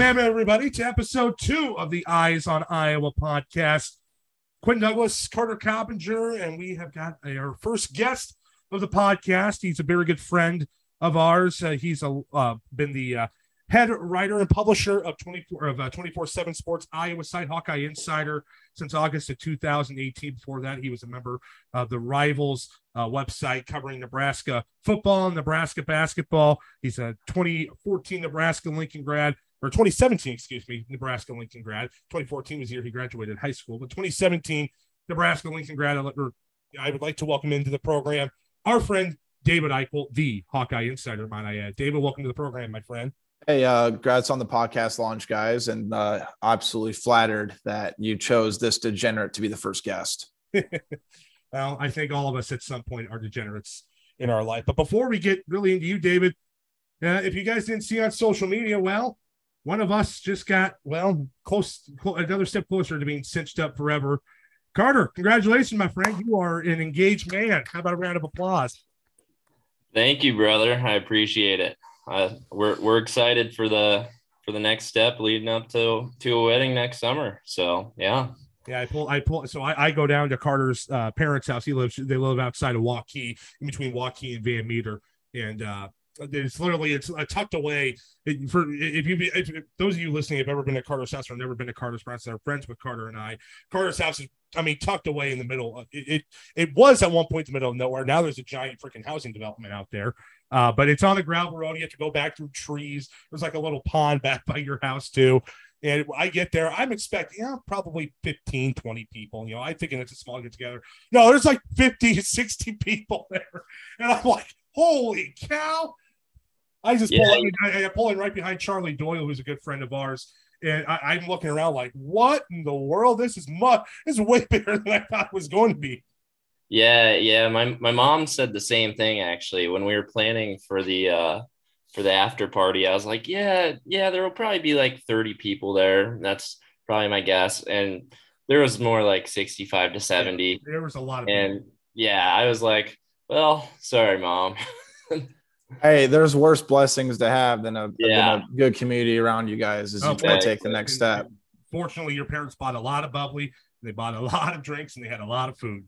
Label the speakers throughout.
Speaker 1: Welcome, everybody, to episode two of the Eyes on Iowa podcast. Quentin Douglas, Carter Coppinger, and we have got our first guest of the podcast. He's a very good friend of ours. Uh, he's a, uh, been the uh, head writer and publisher of 24 of uh, 24/7 Sports Iowa site Hawkeye Insider since August of 2018. Before that, he was a member of the Rivals uh, website covering Nebraska football, and Nebraska basketball. He's a 2014 Nebraska Lincoln grad or 2017, excuse me, Nebraska Lincoln grad. 2014 was the year he graduated high school, but 2017 Nebraska Lincoln grad. I would like to welcome into the program our friend David Eickholt, the Hawkeye Insider, might I add. David, welcome to the program, my friend.
Speaker 2: Hey, uh, congrats on the podcast launch, guys, and uh, absolutely flattered that you chose this degenerate to be the first guest.
Speaker 1: well, I think all of us at some point are degenerates in our life. But before we get really into you, David, uh, if you guys didn't see on social media, well, one of us just got well close, close another step closer to being cinched up forever. Carter, congratulations, my friend. You are an engaged man. How about a round of applause?
Speaker 3: Thank you, brother. I appreciate it. Uh, we're we're excited for the for the next step leading up to to a wedding next summer. So yeah.
Speaker 1: Yeah, I pull. I pull. So I, I go down to Carter's uh, parents' house. He lives. They live outside of Waukee, in between Waukee and Van Meter, and uh, it's literally it's uh, tucked away. It, for if you if, if, those of you listening have ever been to Carter's house or never been to Carter's house, they're friends with Carter and I. Carter's house is I mean, tucked away in the middle. It, it, it was at one point in the middle of nowhere. Now there's a giant freaking housing development out there. Uh, but it's on the gravel road. You have to go back through trees. There's like a little pond back by your house too. And I get there, I'm expecting, yeah, probably 15, 20 people. You know, I'm thinking it's a small get together. No, there's like 50, 60 people there. And I'm like, holy cow. I just yeah. pull, in, I, I pull right behind Charlie Doyle, who's a good friend of ours and I, am looking around like, what in the world? This is much. This is way bigger than I thought it was going to be.
Speaker 3: Yeah, yeah. My my mom said the same thing actually when we were planning for the uh for the after party. I was like, yeah, yeah, there will probably be like 30 people there. That's probably my guess. And there was more like 65 to 70.
Speaker 1: There was a lot of
Speaker 3: and people. yeah, I was like, well, sorry, mom.
Speaker 2: Hey, there's worse blessings to have than a, yeah. than a good community around you guys as you try to take the next step.
Speaker 1: Fortunately, your parents bought a lot of bubbly, they bought a lot of drinks, and they had a lot of food.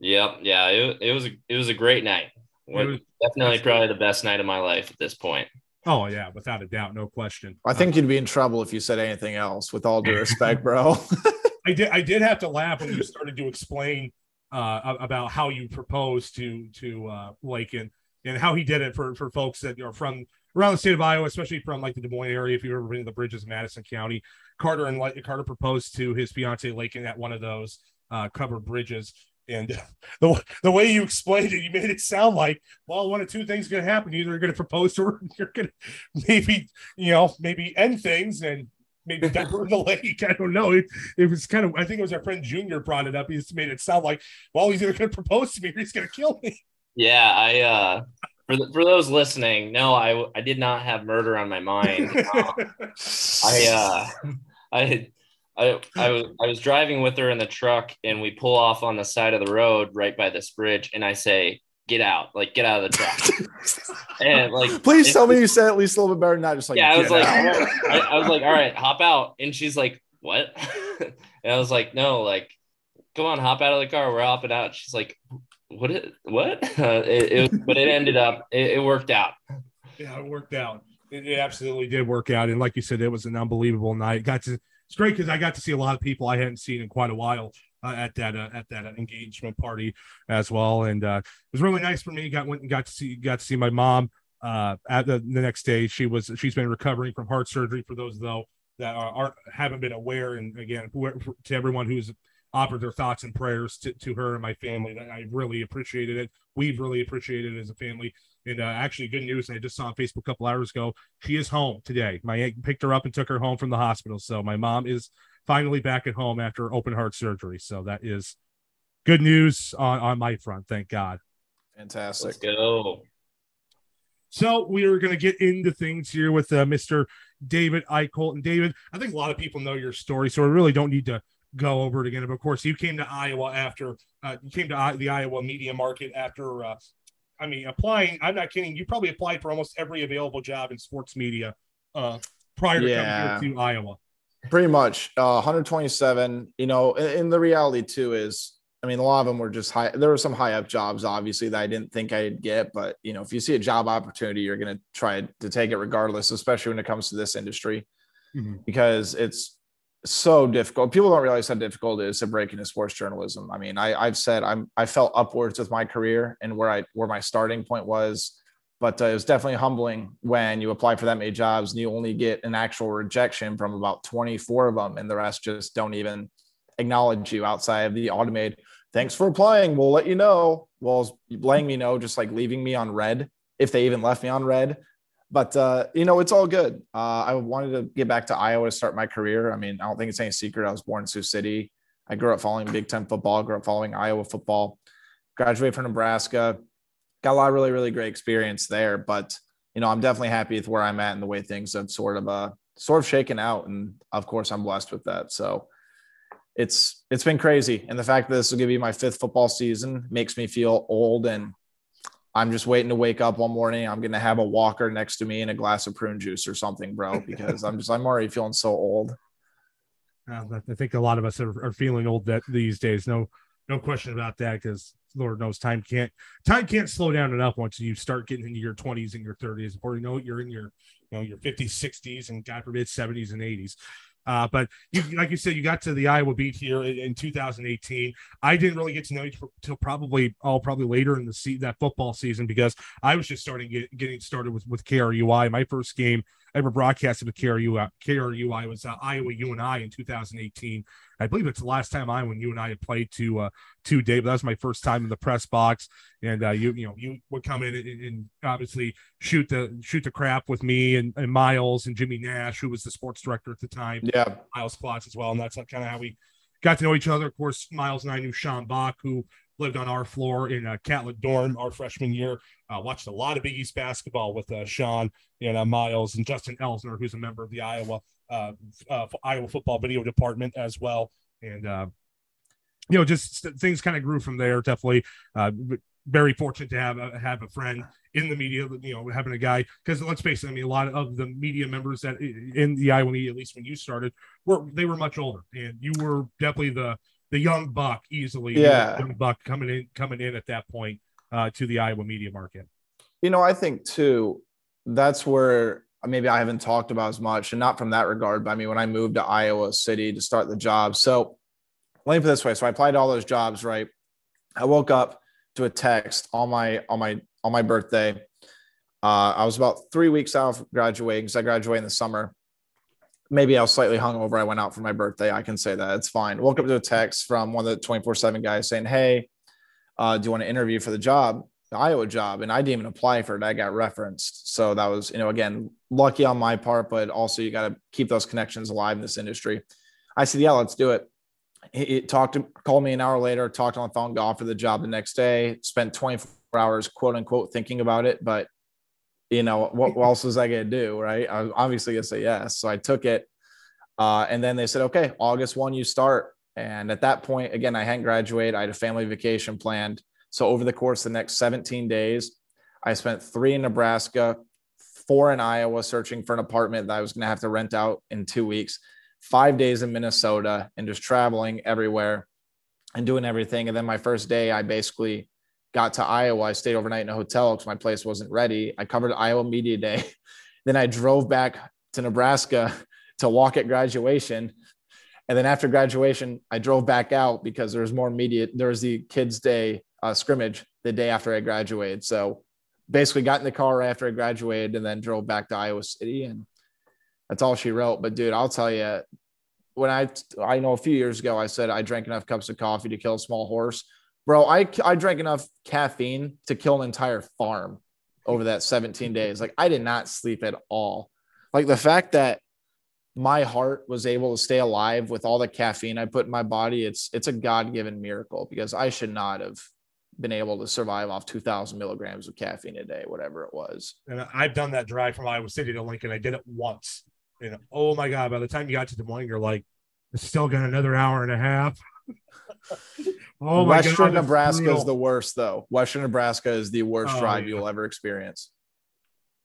Speaker 3: Yep, yeah, it, it was a, it was a great night. Was, definitely probably the best night of my life at this point.
Speaker 1: Oh yeah, without a doubt, no question.
Speaker 2: I think uh, you'd be in trouble if you said anything else. With all due respect, bro.
Speaker 1: I did. I did have to laugh when you started to explain uh, about how you proposed to to uh, Lakin and how he did it for for folks that are from around the state of Iowa, especially from like the Des Moines area. If you've ever been to the bridges in Madison County, Carter and Carter proposed to his fiance Lakin at one of those uh, covered bridges. And the, the way you explained it, you made it sound like, well, one of two things going to happen. Either you're going to propose to her, you're going to maybe, you know, maybe end things and maybe dive in the lake. I don't know. It, it was kind of, I think it was our friend Junior brought it up. He just made it sound like, well, he's either going to propose to me or he's going to kill me.
Speaker 3: Yeah, I uh for the, for those listening, no, I I did not have murder on my mind. Uh, I uh I I, I was I was driving with her in the truck and we pull off on the side of the road right by this bridge and I say get out like get out of the truck. And like
Speaker 2: please tell me you said at least a little bit better not just like
Speaker 3: yeah I was like I, I, was like all right hop out. And she's like what? And I was like no like come on hop out of the car we're hopping out. She's like what it what? Uh, it, it, but it ended up it, it, worked out.
Speaker 1: Yeah it worked out. It, it, absolutely did work out. And like you said it was an unbelievable night. Got to it's great because i got to see a lot of people i hadn't seen in quite a while uh, at that uh, at that engagement party as well. And uh, it was really nice for me. Got went and got to see got to see my mom uh, at the, the next day. She was she's been recovering from heart surgery for those though that are, aren't haven't been aware. And again to everyone who's offered their thoughts and prayers to, to her and my family. I really appreciated it. We've really appreciated it as a family. And uh, actually, good news. I just saw on Facebook a couple hours ago. She is home today. My aunt picked her up and took her home from the hospital. So my mom is finally back at home after open heart surgery. So that is good news on, on my front. Thank God.
Speaker 2: Fantastic.
Speaker 3: Let's go.
Speaker 1: So we are going to get into things here with uh, Mr. David Eickholt. And David, I think a lot of people know your story, so we really don't need to go over it again. But of course, you came to Iowa after uh, you came to the Iowa media market after. Uh, I mean, applying. I'm not kidding. You probably applied for almost every available job in sports media uh, prior to
Speaker 2: Yeah.
Speaker 1: coming to Iowa.
Speaker 2: Pretty much, uh, 127. You know, and, and the reality too is, I mean, a lot of them were just high. There were some high up jobs, obviously, that I didn't think I'd get. But you know, if you see a job opportunity, you're going to try to take it regardless, especially when it comes to this industry,
Speaker 1: Mhm.
Speaker 2: because it's so difficult. People don't realize how difficult it is to break into sports journalism. I mean, I, I've said I'm I felt upwards with my career and where I where my starting point was but uh, it was definitely humbling when you apply for that many jobs and you only get an actual rejection from about 24 of them and the rest just don't even acknowledge you outside of the automated thanks for applying we'll let you know well letting me know just like leaving me on red if they even left me on red but uh, you know it's all good uh, i wanted to get back to iowa to start my career i mean i don't think it's any secret i was born in sioux city i grew up following big ten football grew up following iowa football graduated from nebraska got a lot of really, really great experience there. But you know, I'm definitely happy with where I'm at and the way things have sort of uh sort of shaken out. And of course, I'm blessed with that. So it's it's been crazy. And the fact that this will give you my fifth football season makes me feel old and I'm just waiting to wake up one morning. I'm gonna have a walker next to me and a glass of prune juice or something, bro, because I'm just I'm already feeling so old.
Speaker 1: Uh, I think a lot of us are, are feeling old that these days. No, no question about that. Because Lord knows time can't time can't slow down enough once you start getting into your 20s and your 30s. Before you know it, you're in your you know your 50s, 60s, and God forbid 70s and 80s. Uh, but you, like you said, you got to the Iowa beat here in, in 2018. I didn't really get to know you until probably oh probably later in the se- that football season because I was just starting get, getting started with with KRUI. My first game ever broadcasted with KRU, KRUI, KRUI was uh, Iowa UNI in 2018. I believe it's the last time I when you and I had played to uh to Dave. That was my first time in the press box, and uh, you you know you would come in and, and obviously shoot the shoot the crap with me and, and Miles and Jimmy Nash, who was the sports director at the time.
Speaker 2: Yeah.
Speaker 1: Miles Klotz as well, and that's kind of how we got to know each other. Of course, Miles and I knew Sean Bach, who lived on our floor in uh, Catlett dorm our freshman year. Uh, watched a lot of Big East basketball with uh, Sean and uh, Miles and Justin Elsner, who's a member of the Iowa uh, Iowa football video department as well. And you know, just st- things kind of grew from there. Definitely, very fortunate to have a, have a friend in the media. You know, having a guy because let's face it, I mean, a lot of the media members that in the Iowa media, at least when you started, were they were much older, and you were definitely the the young buck easily.
Speaker 2: Yeah.
Speaker 1: young buck coming in coming in at that point uh, to the Iowa media market.
Speaker 2: You know, I think too, that's where maybe I haven't talked about as much, and not from that regard, but I mean, when I moved to Iowa City to start the job. So let me put it this way. So I applied to all those jobs, right? I woke up to a text on my on my on my birthday. Uh, I was about three weeks out of graduating because I graduated in the summer. Maybe I was slightly hungover. I went out for my birthday. I can say that. It's fine. Woke up to a text from one of the 24 7 guys saying, Hey, uh, do you want to interview for the job? the Iowa job, and I didn't even apply for it. I got referenced, so that was, you know, again, lucky on my part, but also you got to keep those connections alive in this industry. I said, yeah, let's do it. He, he talked to, called me an hour later, talked on the phone, got offered the job the next day. Spent 24 hours, quote unquote, thinking about it, but you know, what, else was I going to do? Right? I was obviously going to say yes, so I took it, uh, and then they said, okay, August one, you start. And at that point, again, I hadn't graduated. I had a family vacation planned. So over the course of the next 17 days, I spent three in Nebraska, four in Iowa, searching for an apartment that I was going to have to rent out in two weeks, five days in Minnesota, and just traveling everywhere and doing everything. And then my first day, I basically got to Iowa. I stayed overnight in a hotel because my place wasn't ready. I covered Iowa Media Day. then I drove back to Nebraska to walk at graduation. And then after graduation, I drove back out because there was more media. There was the kids' day uh, scrimmage the day after I graduated. So basically got in the car after I graduated and then drove back to Iowa City. And that's all she wrote. But dude, I'll tell you, when I, I know a few years ago, I said I drank enough cups of coffee to kill a small horse. Bro, I, I drank enough caffeine to kill an entire farm over that 17 days. Like I did not sleep at all. Like the fact that my heart was able to stay alive with all the caffeine I put in my body, it's it's a God-given miracle because I should not have been able to survive off 2000 milligrams of caffeine a day, whatever it was.
Speaker 1: And I've done that drive from Iowa City to Lincoln. I did it once. And oh my God, by the time you got to Des Moines, you're like, it's still got another hour and a half.
Speaker 2: oh my Western God, Nebraska is the worst, though. Western Nebraska is the worst oh, drive yeah. you'll ever experience.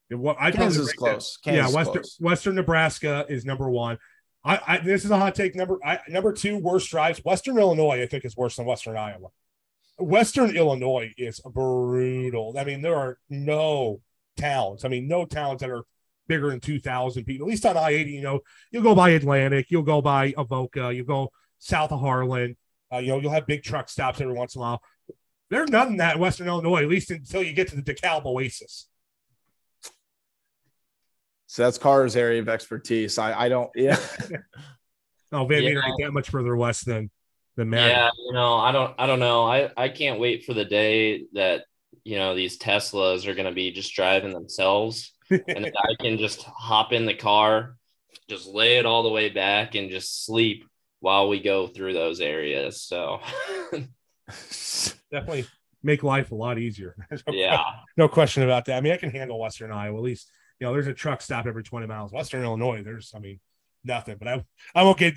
Speaker 1: What I
Speaker 2: Kansas is close. Kansas
Speaker 1: yeah, Western
Speaker 2: close.
Speaker 1: Western Nebraska is number one. I, I this is a hot take. Number I, number two worst drives. Western Illinois, I think, is worse than Western Iowa. Western Illinois is brutal. I mean, there are no towns. I mean, no towns that are bigger than two thousand people. At least on I eighty, you know, you'll go by Atlantic, you'll go by Avoca, you go south of Harlan. Uh, you know, you'll have big truck stops every once in a while. There's none in that in Western Illinois, at least until you get to the DeKalb Oasis.
Speaker 2: So that's Carter's area of expertise. I, I don't, yeah.
Speaker 1: Oh, Van
Speaker 3: Yeah.
Speaker 1: Meter ain't that much further west than than Madden.
Speaker 3: Yeah, you know, I don't, I don't know. I, I can't wait for the day that you know these Teslas are going to be just driving themselves, and I can just hop in the car, just lay it all the way back, and just sleep while we go through those areas. So,
Speaker 1: Definitely make life a lot easier.
Speaker 3: yeah,
Speaker 1: no question about that. I mean, I can handle Western Iowa. At least you know, there's a truck stop every 20 miles. Western Illinois, there's, I mean, nothing. But I, I won't get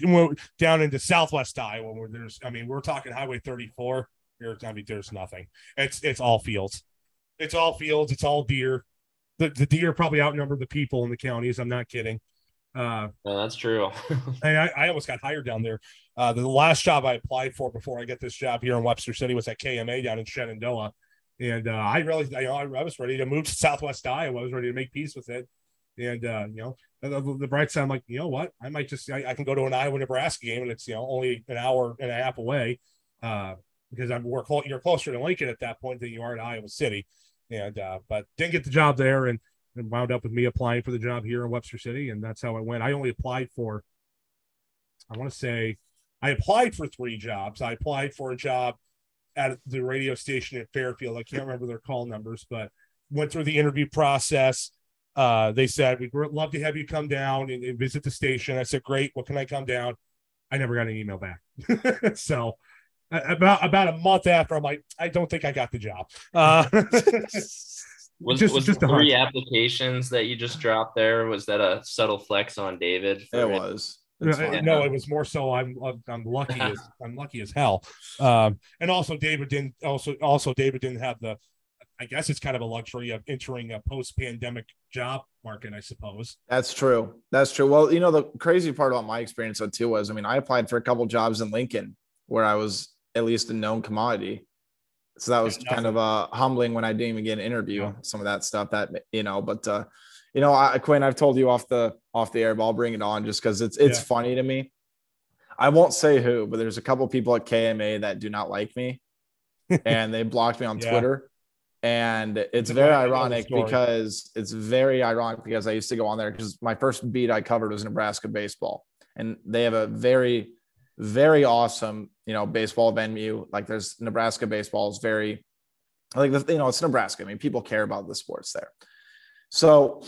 Speaker 1: down into Southwest Iowa where there's, I mean, we're talking Highway 34. Here, I mean, there's nothing. It's it's all fields. It's all fields. It's all deer. The, the deer probably outnumber the people in the counties. I'm not kidding. Uh,
Speaker 3: no, that's true.
Speaker 1: I, I almost got hired down there. Uh, the last job I applied for before I get this job here in Webster City was at KMA down in Shenandoah. And uh, I really, you know, I, I, was ready to move to Southwest Iowa. I was ready to make peace with it. And, uh, you know, the, the, bright side, I'm like, you know what? I might just, I, I, can go to an Iowa Nebraska game and it's, you know, only an hour and a half away uh, because I'm, we're, close, you're closer to Lincoln at that point than you are in Iowa City. And, uh, but didn't get the job there and, and wound up with me applying for the job here in Webster City. And that's how I went. I only applied for, I want to say, I applied for three jobs. I applied for a job at the radio station at Fairfield. I can't remember their call numbers, but went through the interview process. Uh, they said, We'd love to have you come down and, and, visit the station. I said, Great. What can I come down? I never got an email back. so, about about a month after, I'm like, I don't think I got the job. Uh,
Speaker 3: was just, was just the three hunch. applications that you just dropped there? Was that a subtle flex on David?
Speaker 2: It was.
Speaker 1: No, no, it was more so. I'm I'm lucky as I'm lucky as hell. Um, and also David didn't also also David didn't have the. I guess it's kind of a luxury of entering a post-pandemic job market. I suppose
Speaker 2: that's true. That's true. Well, you know the crazy part about my experience though too was, I mean, I applied for a couple jobs in Lincoln where I was at least a known commodity. So that was kind of uh, humbling when I didn't even get an interview. Yeah. Some of that stuff that you know, but uh, you know, I, Quinn, I've told you off the off the air, but I'll bring it on just because it's it's yeah. funny to me. I won't say who, but there's a couple people at KMA that do not like me, and they blocked me on yeah. Twitter. And it's, it's very ironic because it's very ironic because I used to go on there because my first beat I covered was Nebraska baseball, and they have a very, very awesome, you know, baseball venue. Like there's Nebraska baseball is very, like you know, it's Nebraska. I mean, people care about the sports there. So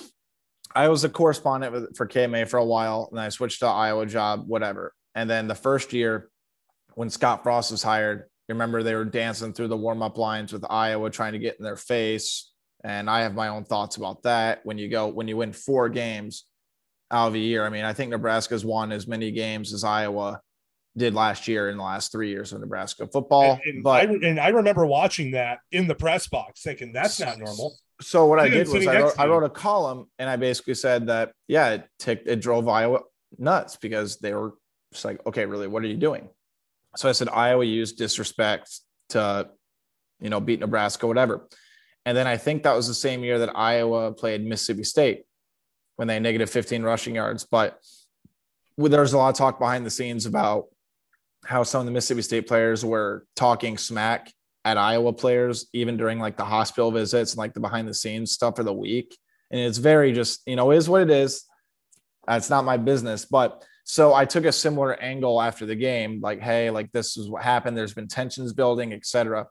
Speaker 2: I was a correspondent for KMA for a while, and I switched to Iowa job, whatever. And then the first year, when Scott Frost was hired, you remember they were dancing through the warm up lines with Iowa, trying to get in their face. And I have my own thoughts about that. When you go, when you win four games out of a year, I mean, I think Nebraska's won as many games as Iowa did last year in the last three years of Nebraska football.
Speaker 1: And, and
Speaker 2: but
Speaker 1: I, and I remember watching that in the press box, thinking that's not normal
Speaker 2: so what I did was I wrote, I wrote, a column and I basically said that yeah, it ticked, it drove Iowa nuts because they were just like, okay, really, what are you doing? So I said Iowa used disrespect to, you know, beat Nebraska, whatever. And then I think that was the same year that Iowa played Mississippi State when they negative 15 rushing yards. But there was a lot of talk behind the scenes about how some of the Mississippi State players were talking smack at Iowa players, even during like the hospital visits and like the behind the scenes stuff for the week. And it's very just, you know, is what it is. It's not my business. But so I took a similar angle after the game, like, hey, like this is what happened. There's been tensions building, etc.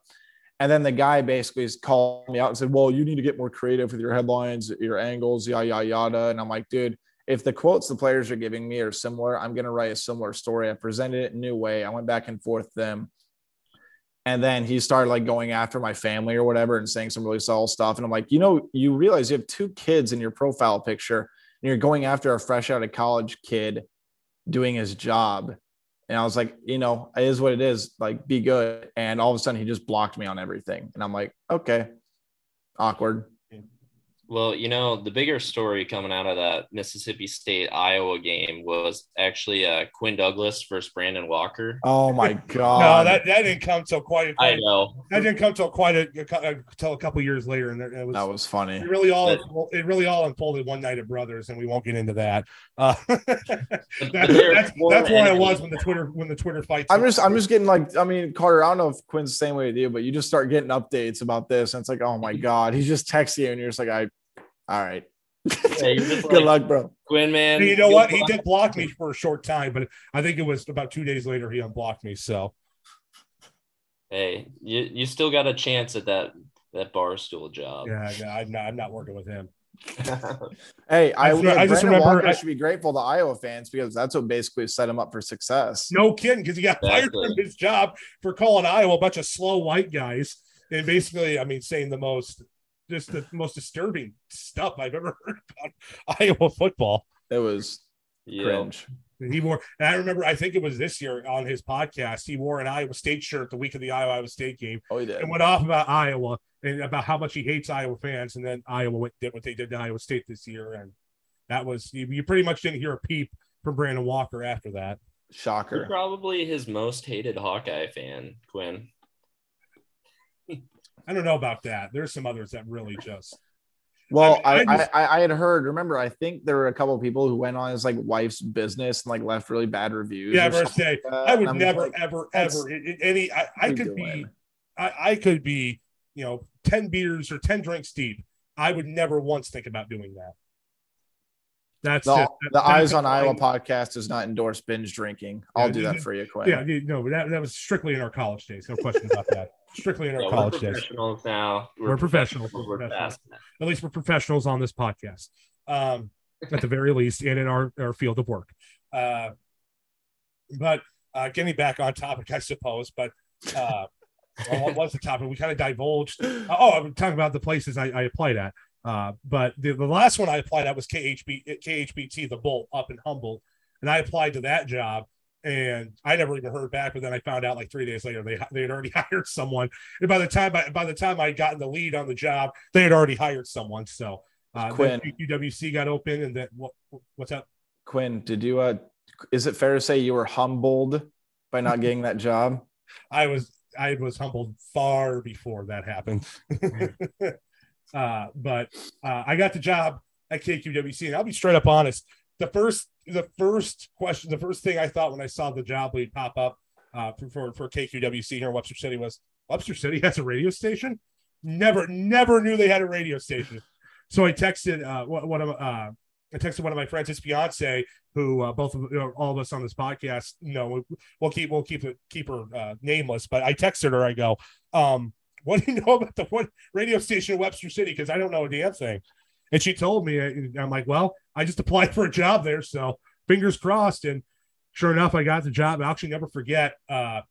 Speaker 2: And then the guy basically called me out and said, Well, you need to get more creative with your headlines, your angles, yada, yada, yada. And I'm like, dude, if the quotes the players are giving me are similar, I'm going to write a similar story. I presented it in a new way. I went back and forth them. And then he started like going after my family or whatever and saying some really subtle stuff. And I'm like, you know, you realize you have two kids in your profile picture and you're going after a fresh out of college kid doing his job. And I was like, you know, it is what it is. Like, be good. And all of a sudden, he just blocked me on everything. And I'm like, okay, awkward.
Speaker 3: Well, you know, the bigger story coming out of that Mississippi State Iowa game was actually uh, Quinn Douglas versus Brandon Walker.
Speaker 2: Oh my God!
Speaker 1: No,
Speaker 2: god.
Speaker 1: that, that didn't come till quite. A,
Speaker 3: I know.
Speaker 1: that didn't come till quite a, a till a couple years later, and it was,
Speaker 2: that was funny.
Speaker 1: it really all
Speaker 3: But-
Speaker 1: it really all unfolded one night at Brothers, and we won't get into that. Uh, that- that's
Speaker 3: won
Speaker 1: that's where I was when the Twitter when the Twitter fight.
Speaker 2: I'm just I'm just getting like I mean Carter I don't know if Quinn's the same way with you but you just start getting updates about this and it's like oh my god he's just texting you and you're just like I all right
Speaker 3: Yeah, you're
Speaker 2: good
Speaker 3: like,
Speaker 2: luck bro
Speaker 3: Quinn, man.
Speaker 1: you know
Speaker 3: good
Speaker 1: what? He did block me for a short time, but I think it was about two days later he unblocked me. So
Speaker 3: Hey, you, you still got a chance at that that Barstool job.
Speaker 1: yeah, yeah, I'm not I'm not working with him.
Speaker 2: hey I,
Speaker 1: I just- I just
Speaker 2: Brandon
Speaker 1: remember
Speaker 2: Walker
Speaker 1: I-
Speaker 2: should be grateful to Iowa fans because that's what basically set him up for success
Speaker 1: No kidding, because he got fired from his job for calling Iowa a bunch of slow white guys, and basically, I mean, saying the most, just the most disturbing stuff I've ever heard about Iowa football.
Speaker 2: it was
Speaker 3: Yeah.
Speaker 2: cringe
Speaker 1: And he wore, and I remember, I think it was this year on his podcast, he wore an Iowa State shirt the week of the Iowa State game
Speaker 2: oh he did
Speaker 1: and went off about Iowa and about how much he hates Iowa fans. And then Iowa went, did what they did to Iowa State this year, and that was you, you pretty much didn't hear a peep from Brandon Walker after that.
Speaker 3: You're
Speaker 2: shocker
Speaker 3: probably his most hated Hawkeye fan, Quinn.
Speaker 1: I don't know about that. There's some others that really just.
Speaker 2: well
Speaker 1: I
Speaker 2: I
Speaker 1: mean, I just-
Speaker 2: I, I, had heard remember I think there were a couple of people who went on his like wife's business and like left really bad reviews
Speaker 1: Yeah,
Speaker 2: like
Speaker 1: I would never,
Speaker 2: like,
Speaker 1: ever, ever any. I, I could be. I, I could be, you know, ten beers or ten drinks deep. I would never once think about doing that. That's
Speaker 2: the,
Speaker 1: just-
Speaker 2: the
Speaker 1: that's
Speaker 2: Eyes on Iowa
Speaker 1: line-
Speaker 2: podcast does not endorse binge drinking. I'll
Speaker 1: Yeah,
Speaker 2: do that for you, Quinn.
Speaker 1: Yeah, no, that, that was strictly in our college days. No question about that. Strictly in our
Speaker 3: Yeah, we're
Speaker 1: college days.
Speaker 3: now.
Speaker 1: We're professionals.
Speaker 3: We're,
Speaker 1: We're professionals. At least we're professionals on this podcast, um, at the very least, and in our, our field of work. Uh, but uh, getting back on topic, I suppose. But uh, well, what was the topic? We kind of divulged. Uh, oh, I'm talking about the places I, I applied at. Uh, but the, the last one I applied at was KHB, KHBT, the Bolt up in Humboldt. And I applied to that job and I never even heard back. But then I found out like three days later, they, they had already hired someone. And by the time I, by the time I got in the lead on the job, they had already hired someone. So uh,
Speaker 2: Quinn.
Speaker 1: UWC got open and then what, what's up?
Speaker 2: Quinn, did you uh is it fair to say you were humbled by not getting that job?
Speaker 1: I was I was humbled far before that happened. uh, but uh, I got the job at KQWC, and I'll be straight up honest. The first the first question, the first thing I thought when I saw the job lead pop up uh, for, for for KQWC here in Webster City was Webster City has a radio station. Never never knew they had a radio station. So I texted uh, one of uh, I texted one of my friends, his fiance, who uh, both of you know, all of us on this podcast, know, we'll keep we'll keep it keep her uh, nameless. But I texted her. I go, um, "What do you know about the one radio station in Webster City? Because I don't know a damn thing." And she told me, I'm like, "Well, I just applied for a job there, so fingers crossed." And sure enough, I got the job. I'll actually never forget uh,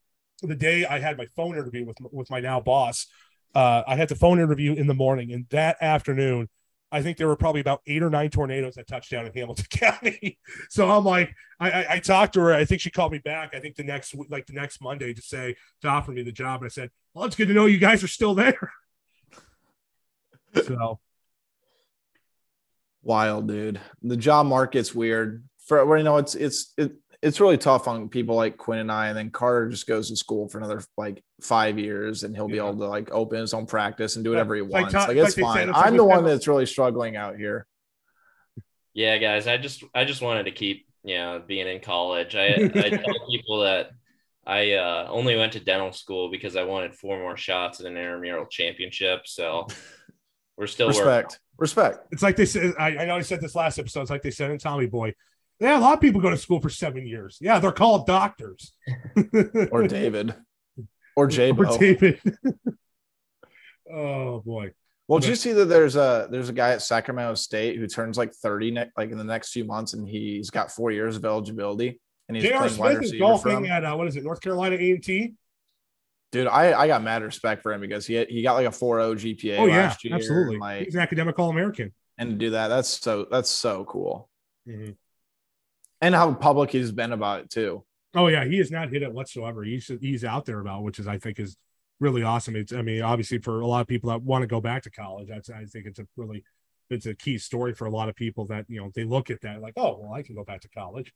Speaker 1: the day I had my phone interview with with my now boss. Uh, I had the phone interview in the morning, and that afternoon. I think there were probably about eight or nine tornadoes that touched down in Hamilton County. So I'm like, I, I, I talked to her. I think she called me back. I think the next like the next Monday to say to offer me the job. And I said, well, it's good to know you guys are still there. so
Speaker 2: Wild, dude. The job market's weird. For well, you know, it's it's it, it's really tough on people like Quinn and I. And then Carter just goes to school for another like five years, and he'll be able to like open his own practice and do
Speaker 1: Yeah,
Speaker 2: whatever he
Speaker 1: like
Speaker 2: wants.
Speaker 1: Tom-
Speaker 2: Like,
Speaker 1: like
Speaker 2: it's
Speaker 1: they
Speaker 2: fine.
Speaker 1: it's
Speaker 2: I'm the one that's really struggling out here.
Speaker 3: Yeah, guys, I just I just wanted to keep you know being in college. I I tell people that I uh, only went to dental school because I wanted four more shots at an intramural championship. So we're still working.
Speaker 2: Respect, respect.
Speaker 1: it's like they said. I, I know I said this last episode. It's like they said in Tommy Boy. Yeah, a lot of people go to school for seven years. Yeah, they're called doctors.
Speaker 2: Or David, or J
Speaker 1: Or David. oh boy.
Speaker 2: Well, did you see that there's a there's a guy at Sacramento State who turns like 30 ne- like in the next few months, and he's got four years of eligibility, and he's
Speaker 1: J.R.
Speaker 2: playing wide
Speaker 1: Smith is golfing at uh, what is it, North Carolina A and T?
Speaker 2: Dude, I I got mad respect for him because he he got like a 4.0 GPA
Speaker 1: Oh yeah,
Speaker 2: year.
Speaker 1: absolutely.
Speaker 2: Like,
Speaker 1: He's an academic All American.
Speaker 2: and to do that, that's so that's so cool.
Speaker 1: Mm-hmm.
Speaker 2: And how public he's been about it too.
Speaker 1: Oh yeah, he has not hit it whatsoever. He's he's out there about, which is I think is really awesome. It's I mean obviously for a lot of people that want to go back to college, that's I think it's a really it's a key story for a lot of people that you know they look at that like, oh, well, I can go back to college.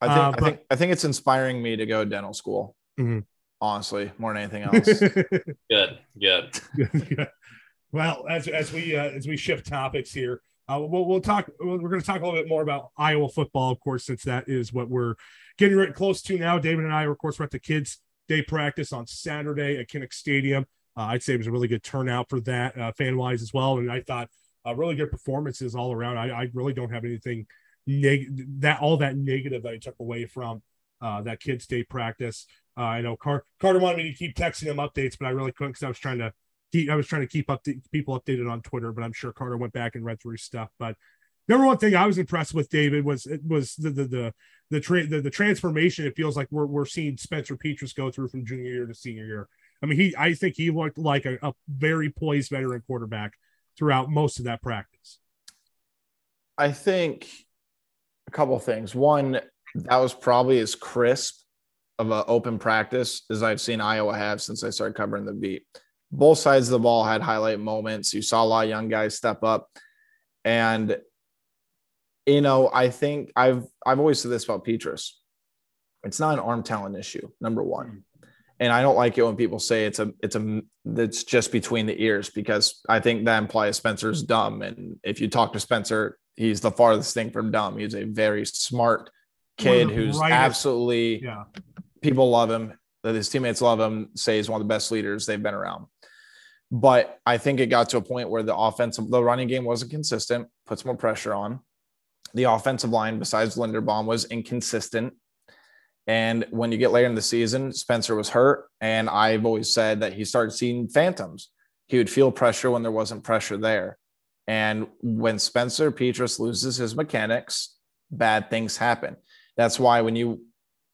Speaker 2: I think
Speaker 1: Uh,
Speaker 2: I think I think it's inspiring me to go to dental school.
Speaker 1: Mhm.
Speaker 2: Honestly, more than anything else.
Speaker 3: Good, good.
Speaker 1: well, as as we uh, as we shift topics here, uh, we'll we'll talk. We're going to talk a little bit more about Iowa football, of course, since that is what we're getting right close to now. David and I, of course, we're at the kids' day practice on Saturday at Kinnick Stadium. Uh, I'd say it was a really good turnout for that, uh, fan wise as well, and I thought uh, really good performances all around. I, I really don't have anything neg- that all that negative that I took away from uh, that kids' day practice. Uh, I know Car- Carter wanted me to keep texting him updates, but I really couldn't because I was trying to keep I was trying to keep up people updated on Twitter. But I'm sure Carter went back and read through stuff. But number one thing I was impressed with David was it was the the the the, tra- the, the transformation. It feels like we're we're seeing Spencer Petras go through from junior year to senior year. I mean, he I think he looked like a, a very poised veteran quarterback throughout most of that practice.
Speaker 2: I think a couple things. One, that was probably as crisp of an open practice as I've seen Iowa have since I started covering the beat. Both sides of the ball had highlight moments. You saw a lot of young guys step up. And you know, I think I've I've always said this about Petras. It's not an arm talent issue, number one. And I don't like it when people say it's a it's a it's just between the ears because I think that implies Spencer's dumb. And if you talk to Spencer, he's the farthest thing from dumb. He's a very smart kid who's brightest. absolutely
Speaker 1: yeah.
Speaker 2: People love him. That his teammates love him. Say he's one of the best leaders they've been around. But I think it got to a point where the offensive, the running game wasn't consistent, puts more pressure on. The offensive line, besides Linderbaum, was inconsistent. And when you get later in the season, Spencer was hurt. And I've always said that he started seeing phantoms. He would feel pressure when there wasn't pressure there. And when Spencer Petras loses his mechanics, bad things happen. That's why when you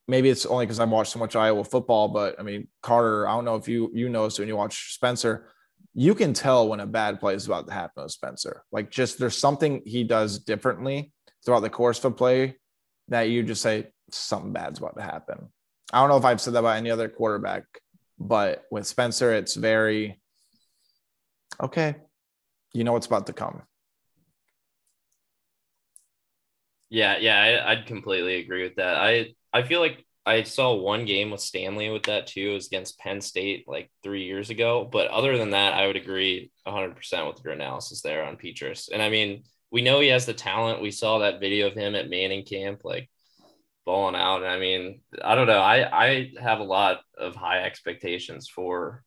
Speaker 2: maybe it's only because I've watched so much Iowa football, but I mean Carter, I don't know if you you noticed when you watch Spencer, you can tell when a bad play is about to happen with Spencer. Like just there's something he does differently throughout the course of a play that you just say something bad's about to happen. I don't know if I've said that about any other quarterback, but with Spencer, it's very okay. You know what's about to come.
Speaker 3: Yeah, yeah, I, I'd completely agree with that. I I feel like I saw one game with Stanley with that too. It was against Penn State like three years ago. But other than that, I would agree 100% with your analysis there on Petras. And I mean, we know he has the talent. We saw that video of him at Manning camp, like balling out. And I mean, I don't know. I, I have a lot of high expectations for,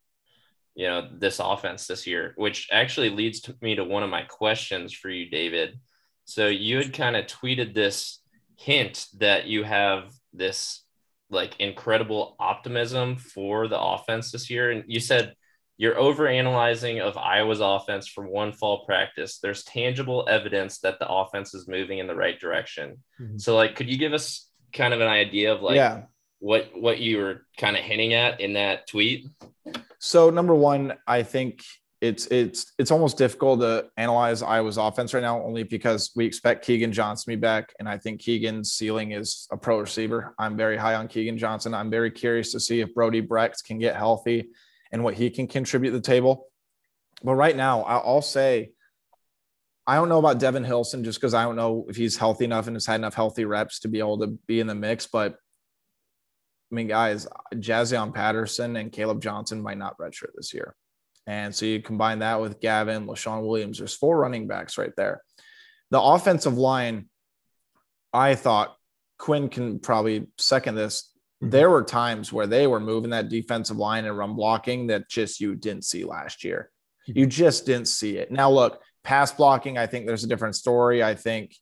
Speaker 3: you know, this offense this year, which actually leads to me to one of my questions for you, David. So you had kind of tweeted this hint that you have this like incredible optimism for the offense this year. And you said you're over analyzing of Iowa's offense from one fall practice. There's tangible evidence that the offense is moving in the right direction. Mm-hmm. So like could you give us kind of an idea of like
Speaker 2: yeah.
Speaker 3: what what you were kind of hinting at in that tweet?
Speaker 2: So number one, I think it's it's it's almost difficult to analyze Iowa's offense right now, only because we expect Keagan Johnson to be back, and I think Keagan's ceiling is a pro receiver. I'm very high on Keagan Johnson. I'm very curious to see if Brody Brecht can get healthy and what he can contribute to the table. But right now, I'll say I don't know about Devin Hilson just because I don't know if he's healthy enough and has had enough healthy reps to be able to be in the mix. But I mean, guys, Jaziun Patterson and Caleb Johnson might not redshirt this year. And so you combine that with Gavin, Leshon Williams. There's four running backs right there. The offensive line, I thought Quinn can probably second this. Mm-hmm. There were times where they were moving that defensive line and run blocking that just you didn't see last year. Mm-hmm. You just didn't see it. Now, look, pass blocking, I think there's a different story. I think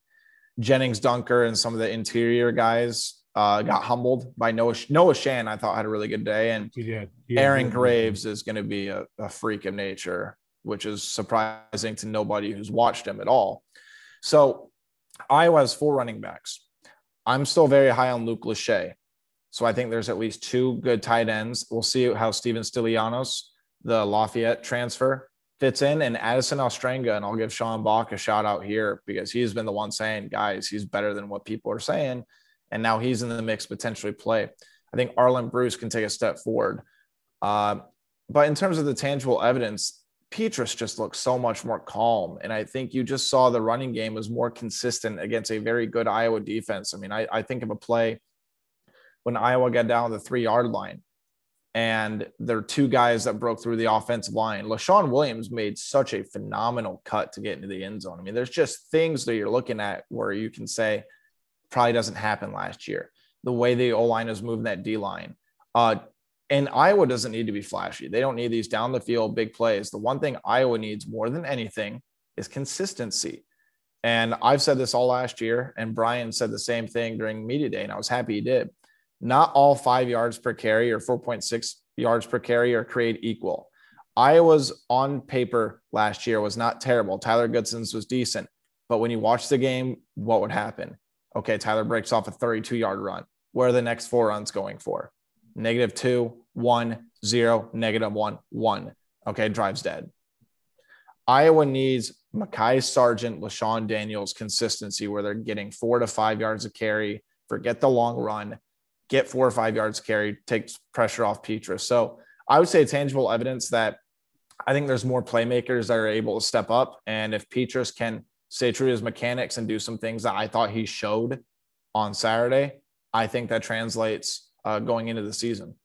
Speaker 2: Jennings Dunker and some of the interior guys uh, got humbled by Noah Noah Shan. I thought had a really good day, and
Speaker 1: he did.
Speaker 2: He Aaron Graves is going to be a, a, freak of nature, which is surprising to nobody who's watched him at all. So Iowa has four running backs. I'm still very high on Luke Lachey. So I think there's at least two good tight ends. We'll see how Steven Stilianos, the Lafayette transfer, fits in, and Addison Ostrenga. And I'll give Sean Bach a shout out here because he's been the one saying, guys, he's better than what people are saying and now he's in the mix potentially play. I think Arland Bruce can take a step forward. Uh, but in terms of the tangible evidence, Petras just looks so much more calm. And I think you just saw the running game was more consistent against a very good Iowa defense. I mean, I, I think of a play when Iowa got down the three yard line and there are two guys that broke through the offensive line. Leshon Williams made such a phenomenal cut to get into the end zone. I mean, there's just things that you're looking at where you can say probably doesn't happen last year. The way the O line is moving that D line. Uh, and Iowa doesn't need to be flashy. They don't need these down the field big plays. The one thing Iowa needs more than anything is consistency. And I've said this all last year, and Brian said the same thing during media day, and I was happy he did. Not all five yards per carry or 4.6 yards per carry are create equal. Iowa's on paper last year was not terrible. Tyler Goodson's was decent. But when you watch the game, what would happen? Okay, Tyler breaks off a 32 yard run. Where are the next four runs going for? Negative two, one, zero, negative one, one. Okay, drives dead. Iowa needs Mekhi Sargent, LeShun Daniels consistency where they're getting four to five yards of carry. Forget the long run get four or five yards carried, takes pressure off Petras. So I would say tangible evidence that I think there's more playmakers that are able to step up. And if Petras can stay true to his mechanics and do some things that I thought he showed on Saturday, I think that translates uh, going into the season.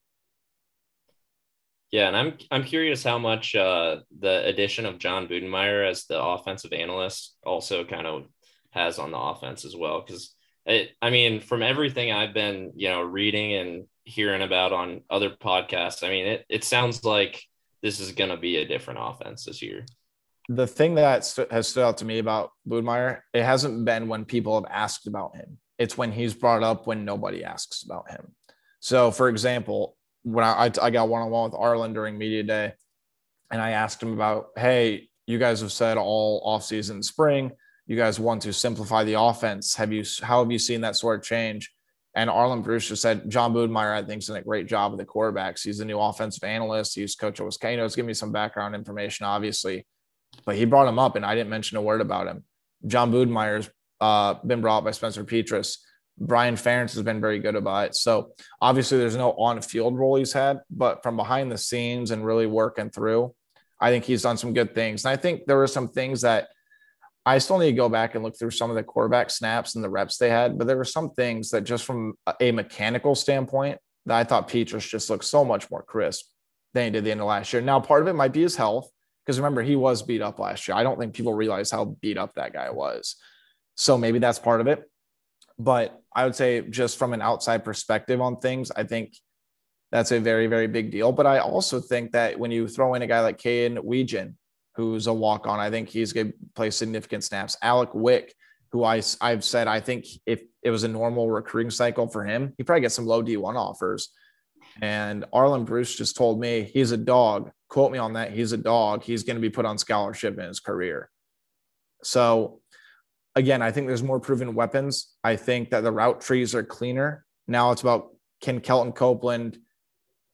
Speaker 3: Yeah, and I'm I'm curious how much uh, the addition of Jon Budmayr as the offensive analyst also kind of has on the offense as well, because I mean, from everything I've been, you know, reading and hearing about on other podcasts, I mean, it, it sounds like this is going to be a different offense this year.
Speaker 2: The thing that has stood out to me about Budmayr, it hasn't been when people have asked about him. It's when he's brought up when nobody asks about him. So, for example, when I, I got one on one with Arland during media day, and I asked him about, hey, you guys have said all offseason spring you guys want to simplify the offense. Have you how have you seen that sort of change? And Arland Brewster said Jon Budmayr, I think, is a great job with the quarterbacks. He's a new offensive analyst. He's coach of Wisconsin. Know, give me some background information, obviously, but he brought him up, and I didn't mention a word about him. Jon Budmayr's uh, been brought by Spencer Petras. Brian Ferentz has been very good about it. So obviously, there's no on-field role he's had, but from behind the scenes and really working through, I think he's done some good things. And I think there were some things that I still need to go back and look through some of the quarterback snaps and the reps they had, but there were some things that just from a mechanical standpoint that I thought Petras just looked so much more crisp than he did the end of last year. Now, part of it might be his health, because remember, he was beat up last year. I don't think people realize how beat up that guy was. So maybe that's part of it. But I would say, just from an outside perspective on things, I think that's a very, very big deal. But I also think that when you throw in a guy like Kaden Wetjen, who's a walk on. I think he's going to play significant snaps. Alec Wick, who I, I've said, I think if it was a normal recruiting cycle for him, he probably get some low D1 offers. And Arland Bruce just told me he's a dog. Quote me on that. He's a dog. He's going to be put on scholarship in his career. So, again, I think there's more proven weapons. I think that the route trees are cleaner. Now it's about can Kelton Copeland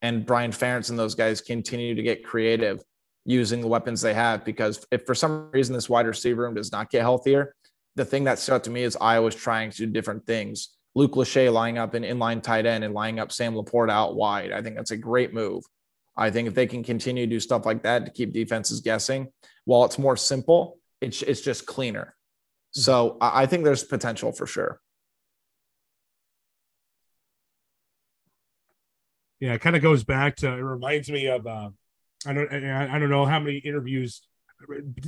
Speaker 2: and Brian Ferentz and those guys continue to get creative using the weapons they have. Because if for some reason this wide receiver room does not get healthier, the thing that stood out to me is Iowa's trying to do different things. Luke Lachey lining up an inline tight end and lining up Sam LaPorta out wide. I think that's a great move. I think if they can continue to do stuff like that to keep defenses guessing, while it's more simple, it's it's just cleaner. So I think there's potential for sure.
Speaker 1: Yeah, it kind of goes back to it reminds me of uh, I don't I don't know how many interviews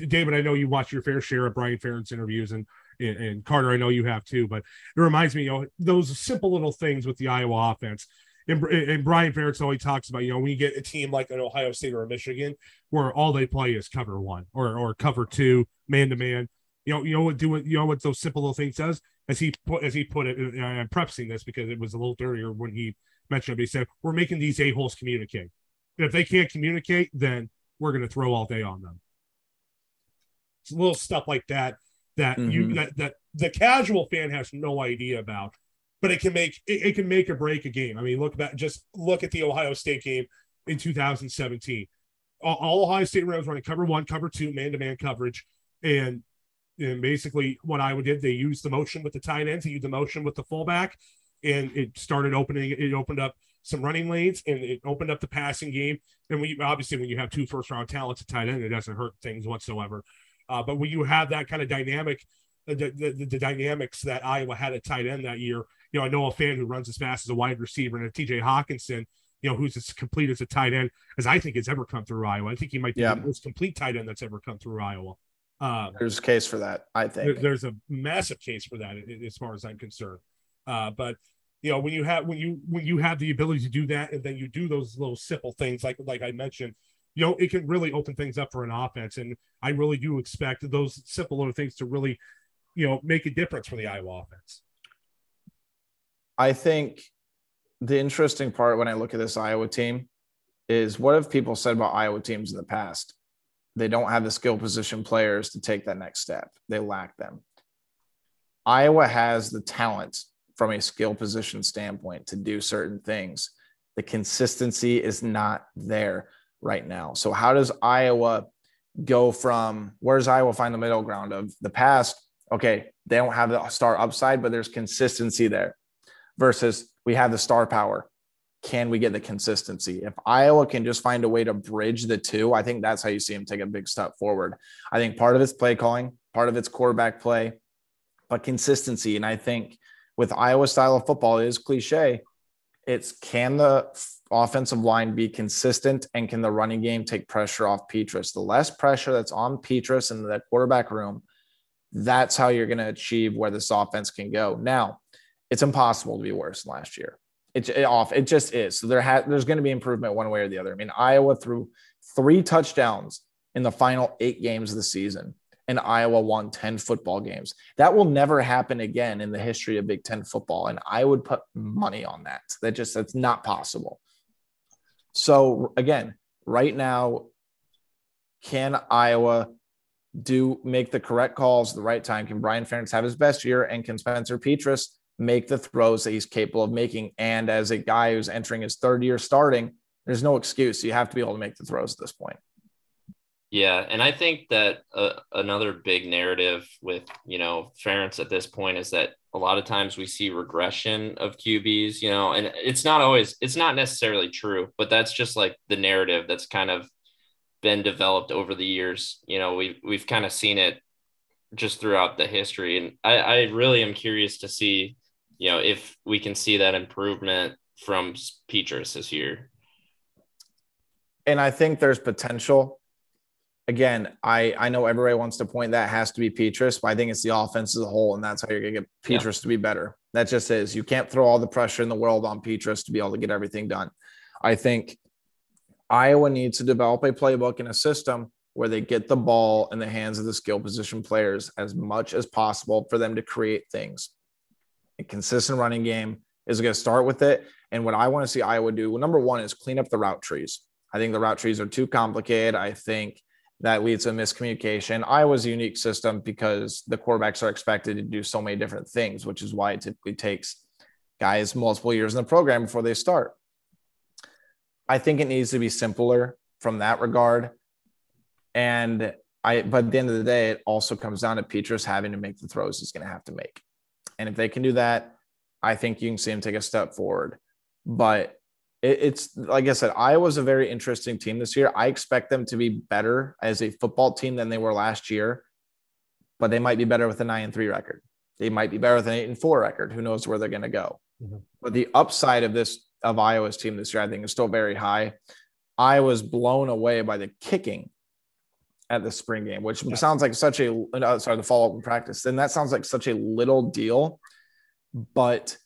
Speaker 1: David, I know you watch your fair share of Brian Ferentz interviews and, and, and Carter, I know you have too, but it reminds me, you know, those simple little things with the Iowa offense. And, and Brian Ferentz always talks about, you know, when you get a team like an Ohio State or a Michigan, where all they play is cover one or, or cover two, man to man. You know, you know what do what you know what those simple little things does as he put as he put it. And I'm prefacing this because it was a little earlier when he mentioned it. He said we're making these a holes communicate if they can't communicate, then we're going to throw all day on them. It's a little stuff like that that mm-hmm. you that, that the casual fan has no idea about, but it can make it, it can make or break a game. I mean, look back, just look at the Ohio State game in 2017. All, all Ohio State Rams running cover one, cover two, man to man coverage, and and basically what Iowa did, they used the motion with the tight ends, they used the motion with the fullback, and it started opening. It opened up some running lanes and it opened up the passing game. And we obviously when you have two first round talents at tight end, it doesn't hurt things whatsoever. Uh, but when you have that kind of dynamic, the, the, the, dynamics that Iowa had at tight end that year, you know, I know a fan who runs as fast as a wide receiver and a TJ Hockenson, you know, who's as complete as a tight end as I think has ever come through Iowa. I think he might be yeah. the most complete tight end that's ever come through Iowa.
Speaker 2: Um, there's a case for that, I think.
Speaker 1: There, there's a massive case for that as far as I'm concerned. Uh, but you know, when you have when you when you have the ability to do that, and then you do those little simple things like like I mentioned, you know, it can really open things up for an offense. And I really do expect those simple little things to really, you know, make a difference for the Iowa offense.
Speaker 2: I think the interesting part when I look at this Iowa team is what have people said about Iowa teams in the past? They don't have the skill position players to take that next step. They lack them. Iowa has the talent from a skill position standpoint to do certain things. The consistency is not there right now. So, how does Iowa go from where does Iowa find the middle ground of the past? Okay, they don't have the star upside, but there's consistency there versus we have the star power can we get the consistency? If Iowa can just find a way to bridge the two, I think that's how you see him take a big step forward. I think part of it's play calling, part of it's quarterback play, but consistency. And I think with Iowa style of football, it is cliche. It's can the offensive line be consistent and can the running game take pressure off Petras? The less pressure that's on Petras in the quarterback room, that's how you're going to achieve where this offense can go. Now, it's impossible to be worse than last year. It's it off. It just is. So there ha- there's going to be improvement one way or the other. I mean, Iowa threw three touchdowns in the final eight games of the season, and Iowa won 10 football games. That will never happen again in the history of Big Ten football. And I would put money on that. That just that's not possible. So again, right now, can Iowa do make the correct calls at the right time? Can Brian Ferentz have his best year? And can Spencer Petras make the throws that he's capable of making. And as a guy who's entering his third year starting, there's no excuse. You have to be able to make the throws at this point.
Speaker 3: Yeah, and I think that uh, another big narrative with you know Ferentz at this point is that a lot of times we see regression of QBs, you know, and it's not always it's not necessarily true, but that's just like the narrative that's kind of been developed over the years. You know, we we've kind of seen it just throughout the history, and I, I really am curious to see you know, if we can see that improvement from Petras this year.
Speaker 2: And I think there's potential. Again, I I know everybody wants to point that has to be Petras, but I think it's the offense as a whole, and that's how you're gonna get Petras yeah. to be better. That just is. You can't throw all the pressure in the world on Petras to be able to get everything done. I think Iowa needs to develop a playbook and a system where they get the ball in the hands of the skill position players as much as possible for them to create things a consistent running game is going to start with it. And what I want to see Iowa do, well, number one is clean up the route trees. I think the route trees are too complicated. I think that leads to miscommunication. Iowa's a unique system because the quarterbacks are expected to do so many different things, which is why it typically takes guys multiple years in the program before they start. I think it needs to be simpler from that regard. And I, but at the end of the day, it also comes down to Petras having to make the throws he's going to have to make. And if they can do that, I think you can see them take a step forward. But it, it's like I said, Iowa's a very interesting team this year. I expect them to be better as a football team than they were last year, but they might be better with a nine and three record. They might be better with an eight and four record. Who knows where they're going to go? Mm-hmm. But the upside of this of Iowa's team this year, I think, is still very high. I was blown away by the kicking at the spring game, which yeah. sounds like such a uh, sorry the follow up in practice. Then that sounds like such a little deal, but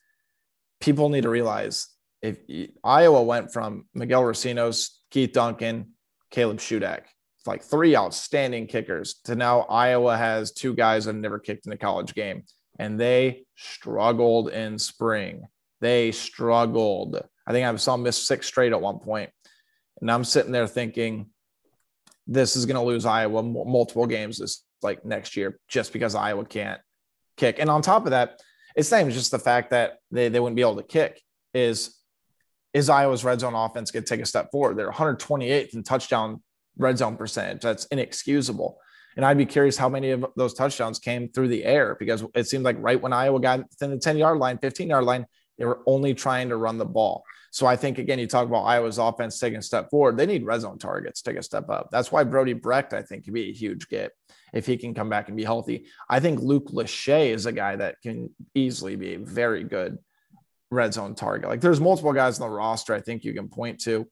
Speaker 2: people need to realize if Iowa went from Miguel Recinos, Keith Duncan, Caleb Shudak, it's like three outstanding kickers to now Iowa has two guys that have never kicked in a college game, and they struggled in spring. They struggled. I think I saw them miss six straight at one point, and I'm sitting there thinking this is going to lose Iowa multiple games this like next year just because Iowa can't kick. And on top of that, it's not even just the fact that they, they wouldn't be able to kick is is Iowa's red zone offense going to take a step forward? They're 128th in touchdown red zone percentage. That's inexcusable. And I'd be curious how many of those touchdowns came through the air because it seemed like right when Iowa got within the 10 yard line, 15 yard line, They were only trying to run the ball. So I think again, you talk about Iowa's offense taking a step forward. They need red zone targets to take a step up. That's why Brody Brecht, I think, could be a huge get if he can come back and be healthy. I think Luke Lachey is a guy that can easily be a very good red zone target. Like there's multiple guys on the roster I think you can point to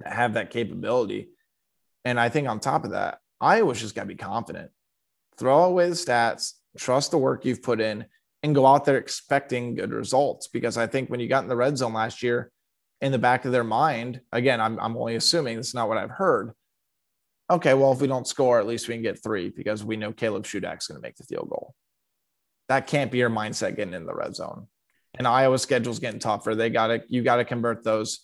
Speaker 2: that have that capability. And I think on top of that, Iowa's just got to be confident. Throw away the stats, trust the work you've put in, and go out there expecting good results. Because I think when you got in the red zone last year, in the back of their mind, again, I'm, I'm only assuming this is not what I've heard. Okay, well, if we don't score, at least we can get three because we know Caleb Shudak's going to make the field goal. That can't be your mindset getting in the red zone. And Iowa schedule's getting tougher. They got to, you got to convert those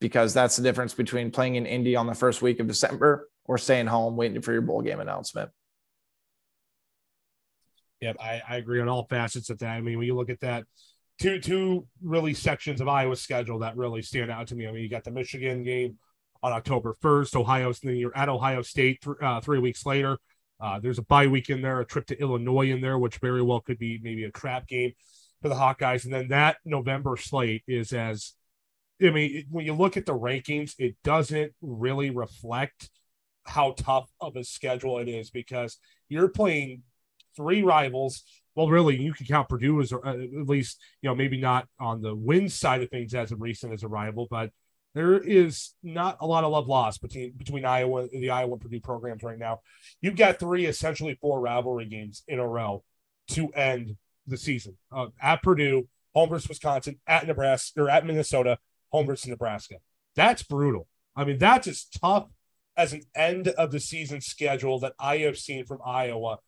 Speaker 2: because that's the difference between playing in Indy on the first week of December or staying home waiting for your bowl game announcement.
Speaker 1: Yep, I, I agree on all facets of that. I mean, when you look at that, two two really sections of Iowa's schedule that really stand out to me. I mean, you got the Michigan game on October 1st, Ohio, then you're at Ohio State th- uh, three weeks later. Uh, there's a bye week in there, a trip to Illinois in there, which very well could be maybe a trap game for the Hawkeyes. And then that November slate is as, I mean, when you look at the rankings, it doesn't really reflect how tough of a schedule it is because you're playing three rivals. Well, really, you can count Purdue as uh, at least, you know, maybe not on the win side of things as a recent as a rival, but there is not a lot of love lost between between Iowa the Iowa Purdue programs right now. You've got three essentially four rivalry games in a row to end the season. Uh, at Purdue, home versus Wisconsin, at Nebraska or at Minnesota, home versus Nebraska. That's brutal. I mean, that's as tough as an end of the season schedule that I have seen from Iowa,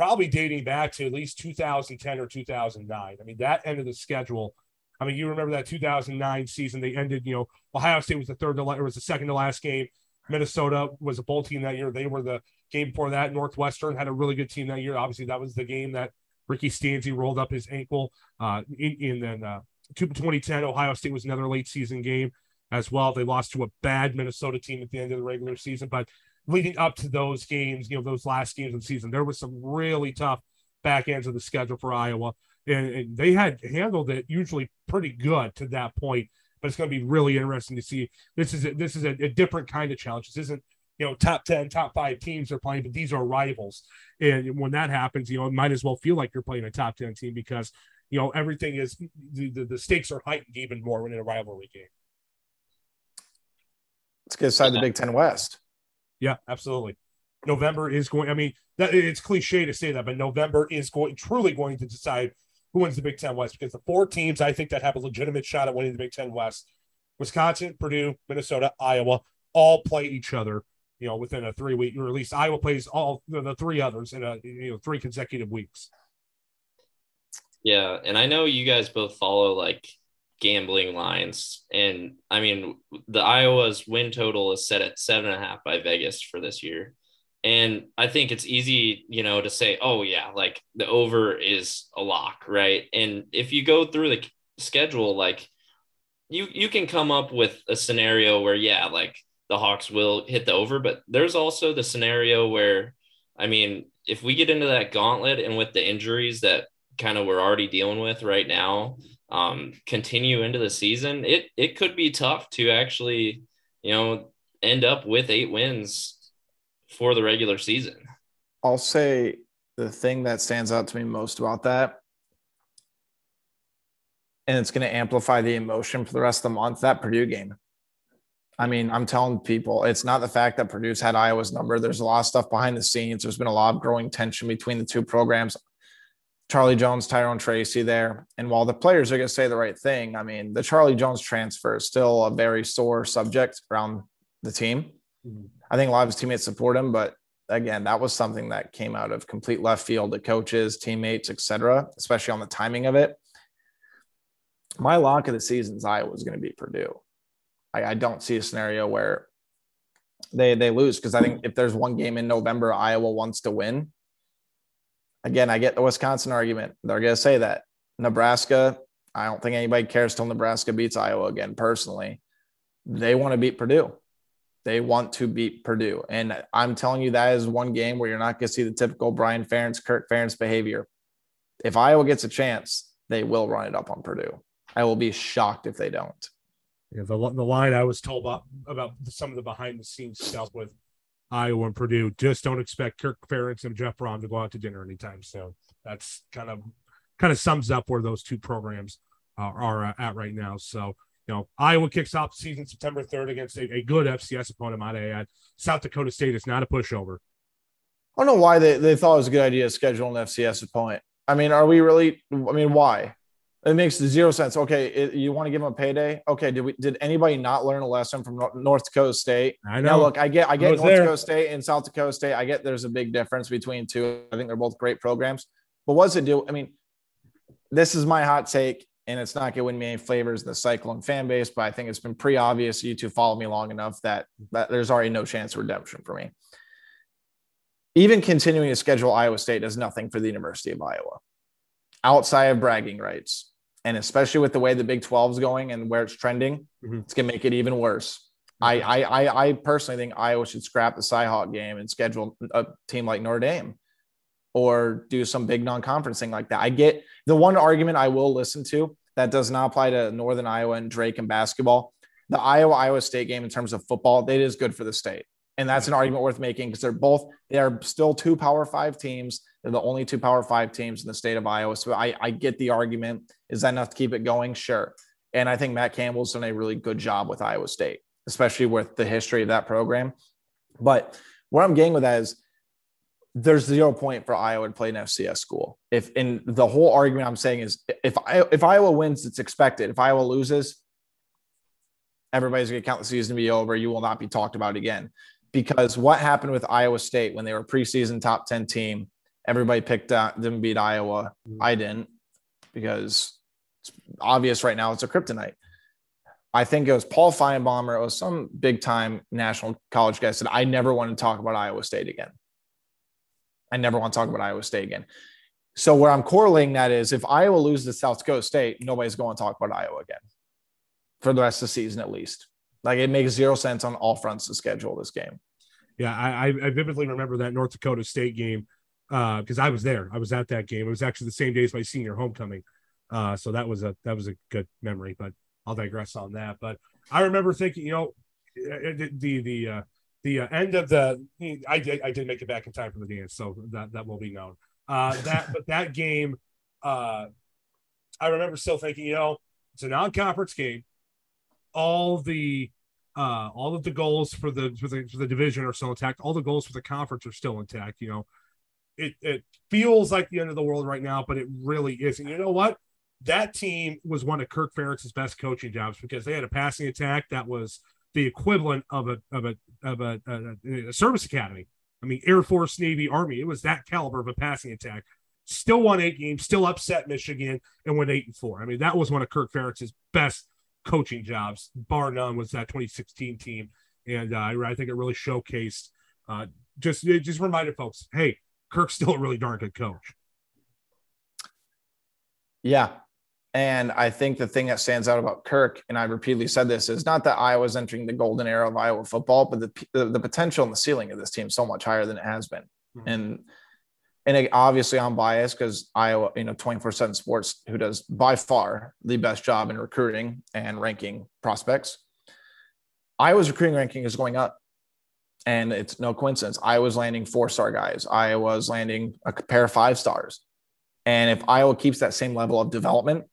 Speaker 1: probably dating back to at least 2010 or 2009. I mean, that end of the schedule. I mean, you remember that 2009 season? They ended. You know, Ohio State was the third to last. it was the second to last game. Minnesota was a bowl team that year. They were the game before that. Northwestern had a really good team that year. Obviously, that was the game that Ricky Stanzi rolled up his ankle. Uh, in, in then uh, 2010, Ohio State was another late season game as well. They lost to a bad Minnesota team at the end of the regular season, but leading up to those games, you know, those last games of the season, there was some really tough back ends of the schedule for Iowa, and, and they had handled it usually pretty good to that point. But it's going to be really interesting to see. This is a, this is a, a different kind of challenge. This isn't you know top 10 top five teams are playing but these are rivals and when that happens you know it might as well feel like you're playing a top 10 team because you know everything is the, the, the stakes are heightened even more when in a rivalry game
Speaker 2: Let's get aside the Big Ten West.
Speaker 1: Yeah, absolutely. November is going. I mean, that it's cliche to say that, but November is going truly going to decide who wins the Big Ten West because the four teams I think that have a legitimate shot at winning the Big Ten West: Wisconsin, Purdue, Minnesota, Iowa, all play each other. You know, within a three week, or at least Iowa plays all the three others in a you know three consecutive weeks.
Speaker 3: Yeah, and I know you guys both follow like gambling lines. And I mean, the Iowa's win total is set at seven and a half by Vegas for this year. And I think it's easy, you know, to say, oh, yeah, like the over is a lock, right? And if you go through the schedule, like you you can come up with a scenario where, yeah, like the Hawks will hit the over, but there's also the scenario where, I mean, if we get into that gauntlet and with the injuries that kind of we're already dealing with right now, um, continue into the season, it it could be tough to actually, you know, end up with eight wins for the regular season.
Speaker 2: I'll say the thing that stands out to me most about that, and it's going to amplify the emotion for the rest of the month. That Purdue game. I mean, I'm telling people it's not the fact that Purdue's had Iowa's number. There's a lot of stuff behind the scenes. There's been a lot of growing tension between the two programs. Charlie Jones, Tyrone Tracy there. And while the players are going to say the right thing, I mean, the Charlie Jones transfer is still a very sore subject around the team. Mm-hmm. I think a lot of his teammates support him, but again, that was something that came out of complete left field to coaches, teammates, etc., especially on the timing of it. My lock of the season is Iowa is going to be Purdue. I, I don't see a scenario where they they lose because I think if there's one game in November Iowa wants to win, again, I get the Wisconsin argument. They're going to say that. Nebraska, I don't think anybody cares till Nebraska beats Iowa again, personally. They want to beat Purdue. They want to beat Purdue. And I'm telling you, that is one game where you're not going to see the typical Brian Ferentz, Kirk Ferentz behavior. If Iowa gets a chance, they will run it up on Purdue. I will be shocked if they don't.
Speaker 1: Yeah, the, the line I was told about, about some of the behind the scenes stuff with Iowa and Purdue. Just don't expect Kirk Ferentz and Jeff Brohm to go out to dinner anytime soon. That's kind of kind of sums up where those two programs uh, are uh, at right now. So you know, Iowa kicks off season September 3rd against a, a good FCS opponent, might I add. South Dakota State is not a pushover.
Speaker 2: I don't know why they, they thought it was a good idea to schedule an FCS opponent. I mean, are we really? I mean, why? It makes zero sense. Okay, it, you want to give them a payday? Okay, did we? Did anybody not learn a lesson from North Dakota State?
Speaker 1: I know.
Speaker 2: Now, look, I get, I get
Speaker 1: I
Speaker 2: North
Speaker 1: there.
Speaker 2: Dakota State and South Dakota State. I get there's a big difference between two. I think they're both great programs. But what's it do? I mean, this is my hot take, and it's not going to win me any flavors in the Cyclone fan base. But I think it's been pretty obvious. You two follow me long enough that that there's already no chance of redemption for me. Even continuing to schedule Iowa State does nothing for the University of Iowa outside of bragging rights. And especially with the way the Big 12 is going and where it's trending,
Speaker 1: Mhm.
Speaker 2: it's going to make it even worse. I, I, I, I personally think Iowa should scrap the Cyhawk game and schedule a team like Notre Dame or do some big non conference thing like that. I get the one argument I will listen to that does not apply to Northern Iowa and Drake and basketball. The Iowa Iowa State game in terms of football, it is good for the state. And that's an argument worth making because they're both, they are still two power five teams. They're the only two power five teams in the state of Iowa. So I, I get the argument. Is that enough to keep it going? Sure. And I think Matt Campbell's done a really good job with Iowa State, especially with the history of that program. But where I'm getting with that is there's zero point for Iowa to play an FCS school. If in the whole argument I'm saying is if I, if Iowa wins, it's expected. If Iowa loses, everybody's going to count the season to be over. You will not be talked about again. Because what happened with Iowa State when they were preseason top 10 team, everybody picked uh, them beat Iowa. I didn't because it's obvious right now it's a kryptonite. I think it was Paul Finebaum or it was some big time national college guy said, I never want to talk about Iowa State again. I never want to talk about Iowa State again. So where I'm correlating that is if Iowa loses to South Dakota State, nobody's going to talk about Iowa again for the rest of the season at least. Like it makes zero sense on all fronts to schedule this game.
Speaker 1: Yeah, I- I vividly remember that North Dakota State game because I was there. I was at that game. It was actually the same day as my senior homecoming, uh, so that was a that was a good memory. But I'll digress on that. But I remember thinking, you know, uh, the the the, uh, the uh, end of the I did I did make it back in time for the dance, so that that will be known. Uh, that but that game, uh, I remember still thinking, you know, it's a non-conference game. All the uh, all of the goals for the, for the for the division are still intact. All the goals for the conference are still intact. You know, it it feels like the end of the world right now, but it really isn't. You know what? That team was one of Kirk Ferentz's best coaching jobs because they had a passing attack that was the equivalent of a of a of a, a, a service academy. I mean, Air Force, Navy, Army. It was that caliber of a passing attack. Still won eight games, still upset Michigan, and went eight and four. I mean, that was one of Kirk Ferentz's best coaching jobs, bar none, was that 2016 team. And uh, I think it really showcased, uh, just just reminded folks, hey, Kirk's still a really darn good coach.
Speaker 2: Yeah. And I think the thing that stands out about Kirk, and I repeatedly said this, is not that Iowa's entering the golden era of Iowa football, but the, the, the potential and the ceiling of this team is so much higher than it has been.
Speaker 1: Mhm.
Speaker 2: And and it- obviously I'm biased because Iowa, you know, 24-7 sports, who does by far the best job in recruiting and ranking prospects. Iowa's recruiting ranking is going up. And it's no coincidence. Iowa's landing four-star guys. Iowa's landing a pair of five stars. And if Iowa keeps that same level of development,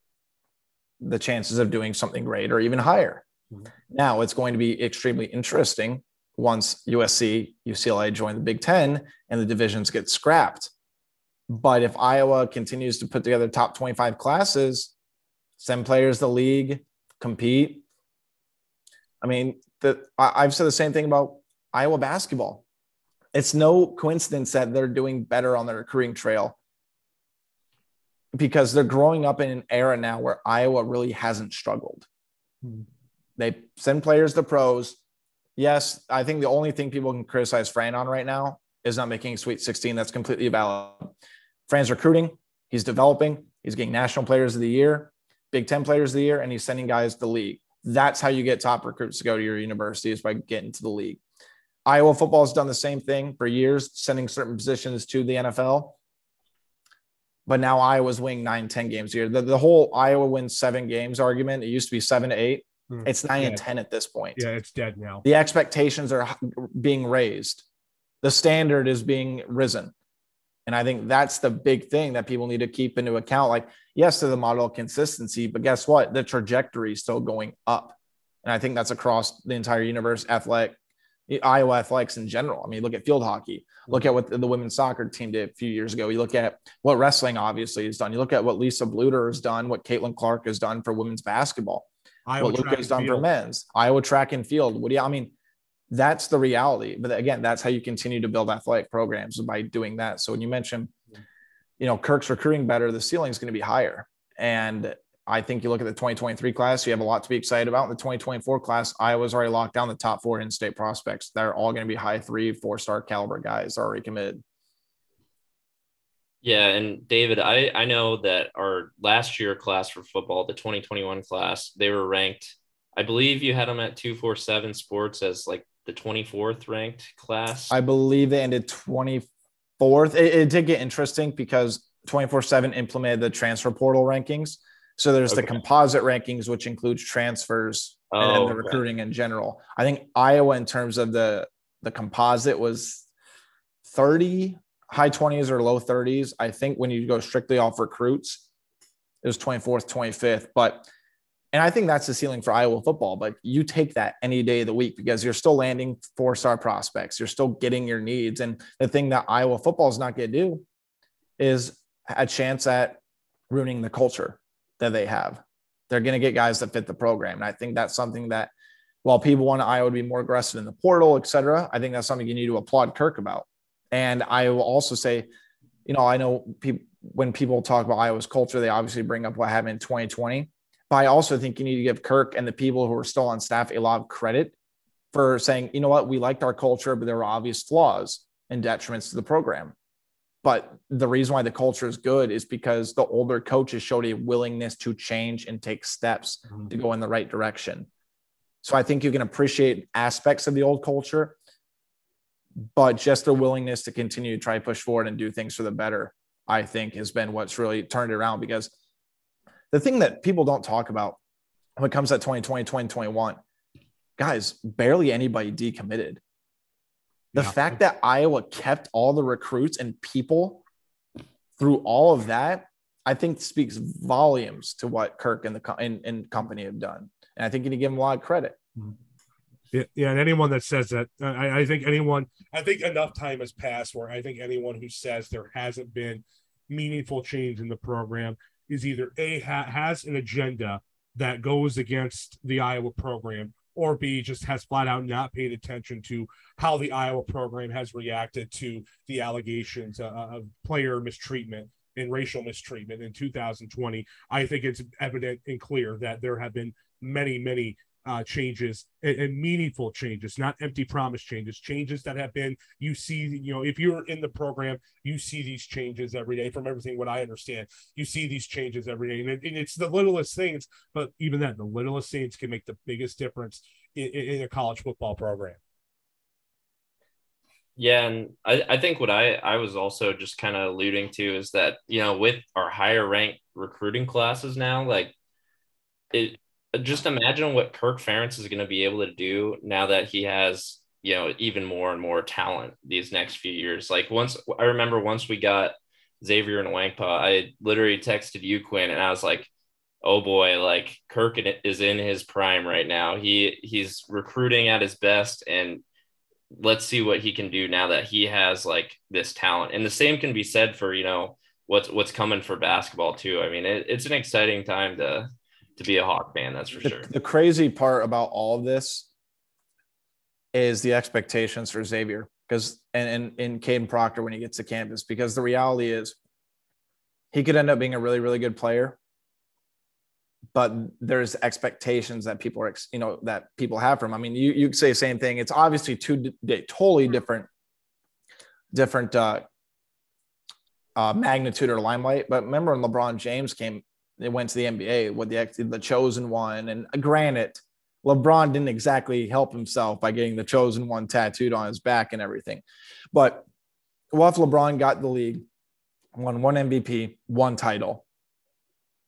Speaker 2: the chances of doing something great are even higher.
Speaker 1: Mhm.
Speaker 2: Now it's going to be extremely interesting once USC, UCLA join the Big Ten and the divisions get scrapped. But if Iowa continues to put together top 25 classes, send players to the league, compete. I mean, the, I, I've said the same thing about Iowa basketball. It's no coincidence that they're doing better on the recruiting trail because they're growing up in an era now where Iowa really hasn't struggled.
Speaker 1: Hmm.
Speaker 2: They send players to pros. Yes, I think the only thing people can criticize Fran on right now is not making a Sweet 16. That's completely valid. Fran's recruiting, he's developing, he's getting national players of the year, Big Ten players of the year, and he's sending guys to the league. That's how you get top recruits to go to your university is by getting to the league. Iowa football has done the same thing for years, sending certain positions to the NFL. but now Iowa's winning nine, 10 games a year. The, the whole Iowa wins seven games argument, it used to be seven to eight.
Speaker 1: Hmm.
Speaker 2: It's nine
Speaker 1: Yeah.
Speaker 2: and 10 at this point.
Speaker 1: Yeah, it's dead now.
Speaker 2: The expectations are being raised, the standard is being risen. And I think that's the big thing that people need to keep into account. Like, yes, to the model of consistency, but guess what? The trajectory is still going up. And I think that's across the entire universe, athletic, Iowa athletics in general. I mean, look at field hockey. Look at what the, women's soccer team did a few years ago. You look at what wrestling obviously has done. You look at what Lisa Bluder has done, what Caitlin Clark has done for women's basketball
Speaker 1: Iowa
Speaker 2: what Luka has done for men's, Iowa track and field. What do you, I mean, that's the reality. But again, that's how you continue to build athletic programs by doing that. So when you mention, you know, Kirk's recruiting better, the ceiling is going to be higher. And I think you look at the 2023 class, you have a lot to be excited about. In the 2024 class, Iowa's already locked down the top four in state prospects. They're all going to be high three, four star caliber guys already committed.
Speaker 3: Yeah, and David, I I know that our last year class for football, the 2021 class, they were ranked. I believe you had them at 247 Sports as like the 24th ranked class.
Speaker 2: I believe they ended 24th. It, it did get interesting because 24 7 implemented the transfer portal rankings. So there's the composite rankings, which includes transfers and then
Speaker 3: Oh,
Speaker 2: the
Speaker 3: okay.
Speaker 2: recruiting in general. I think Iowa, in terms of the the composite, was 30, high 20s or low 30s. I think when you go strictly off recruits, it was 24th, 25th. But and I think that's the ceiling for Iowa football. But you take that any day of the week because you're still landing four star prospects. You're still getting your needs. And the thing that Iowa football is not going to do is a chance at ruining the culture that they have. They're going to get guys that fit the program. And I think that's something that, while people want Iowa to be more aggressive in the portal, et cetera, I think that's something you need to applaud Kirk about. And I will also say, you know, I know people when people talk about Iowa's culture, they obviously bring up what happened in 2020. But I also think you need to give Kirk and the people who are still on staff a lot of credit for saying, you know what, we liked our culture, but there were obvious flaws and detriments to the program. But the reason why the culture is good is because the older coaches showed a willingness to change and take steps
Speaker 1: Mhm.
Speaker 2: to go in the right direction. So I think you can appreciate aspects of the old culture, but just the willingness to continue to try to push forward and do things for the better, I think has been what's really turned it around. Because the thing that people don't talk about when it comes to 2020, 2021, guys, barely anybody decommitted. The
Speaker 1: Yeah.
Speaker 2: fact that Iowa kept all the recruits and people through all of that, I think speaks volumes to what Kirk and the and, and company have done. And I think you need to give them a lot of credit. Mm-hmm.
Speaker 1: Yeah, yeah, and anyone that says that, uh, I, I think anyone, I think enough time has passed where I think anyone who says there hasn't been meaningful change in the program is either a ha- has an agenda that goes against the Iowa program, or b just has flat out not paid attention to how the Iowa program has reacted to the allegations uh, of player mistreatment and racial mistreatment in 2020. I think it's evident and clear that there have been many, many uh, changes and, and meaningful changes, not empty promise changes, changes that have been, you see, you know, if you're in the program, you see these changes every day from everything what I understand. You see these changes every day. And, and it's the littlest things, but even then, the littlest things can make the biggest difference in, in in a college football program.
Speaker 3: Yeah, and I, I think what I, I was also just kind of alluding to is that, you know, with our higher ranked recruiting classes now, like it just imagine what Kirk Ferentz is going to be able to do now that he has, you know, even more and more talent these next few years. Like once I remember once we got Xavier Nwankpa, I literally texted you, Quinn, and I was like, oh boy, like Kirk is in his prime right now. He he's recruiting at his best and let's see what he can do now that he has like this talent. And the same can be said for, you know, what's what's coming for basketball too. I mean, it, it's an exciting time to to be a Hawk fan, that's for
Speaker 2: The,
Speaker 3: sure.
Speaker 2: the crazy part about all of this is the expectations for Xavier because and and, and Kadyn Proctor when he gets to campus because the reality is he could end up being a really really good player but there's expectations that people are you know that people have from. I mean you you say the same thing it's obviously two di- totally different different uh uh, magnitude or limelight. But remember when LeBron James came, they went to the NBA with the the chosen one. And granted, LeBron didn't exactly help himself by getting the chosen one tattooed on his back and everything. But what if LeBron got the league, won one MVP, one title.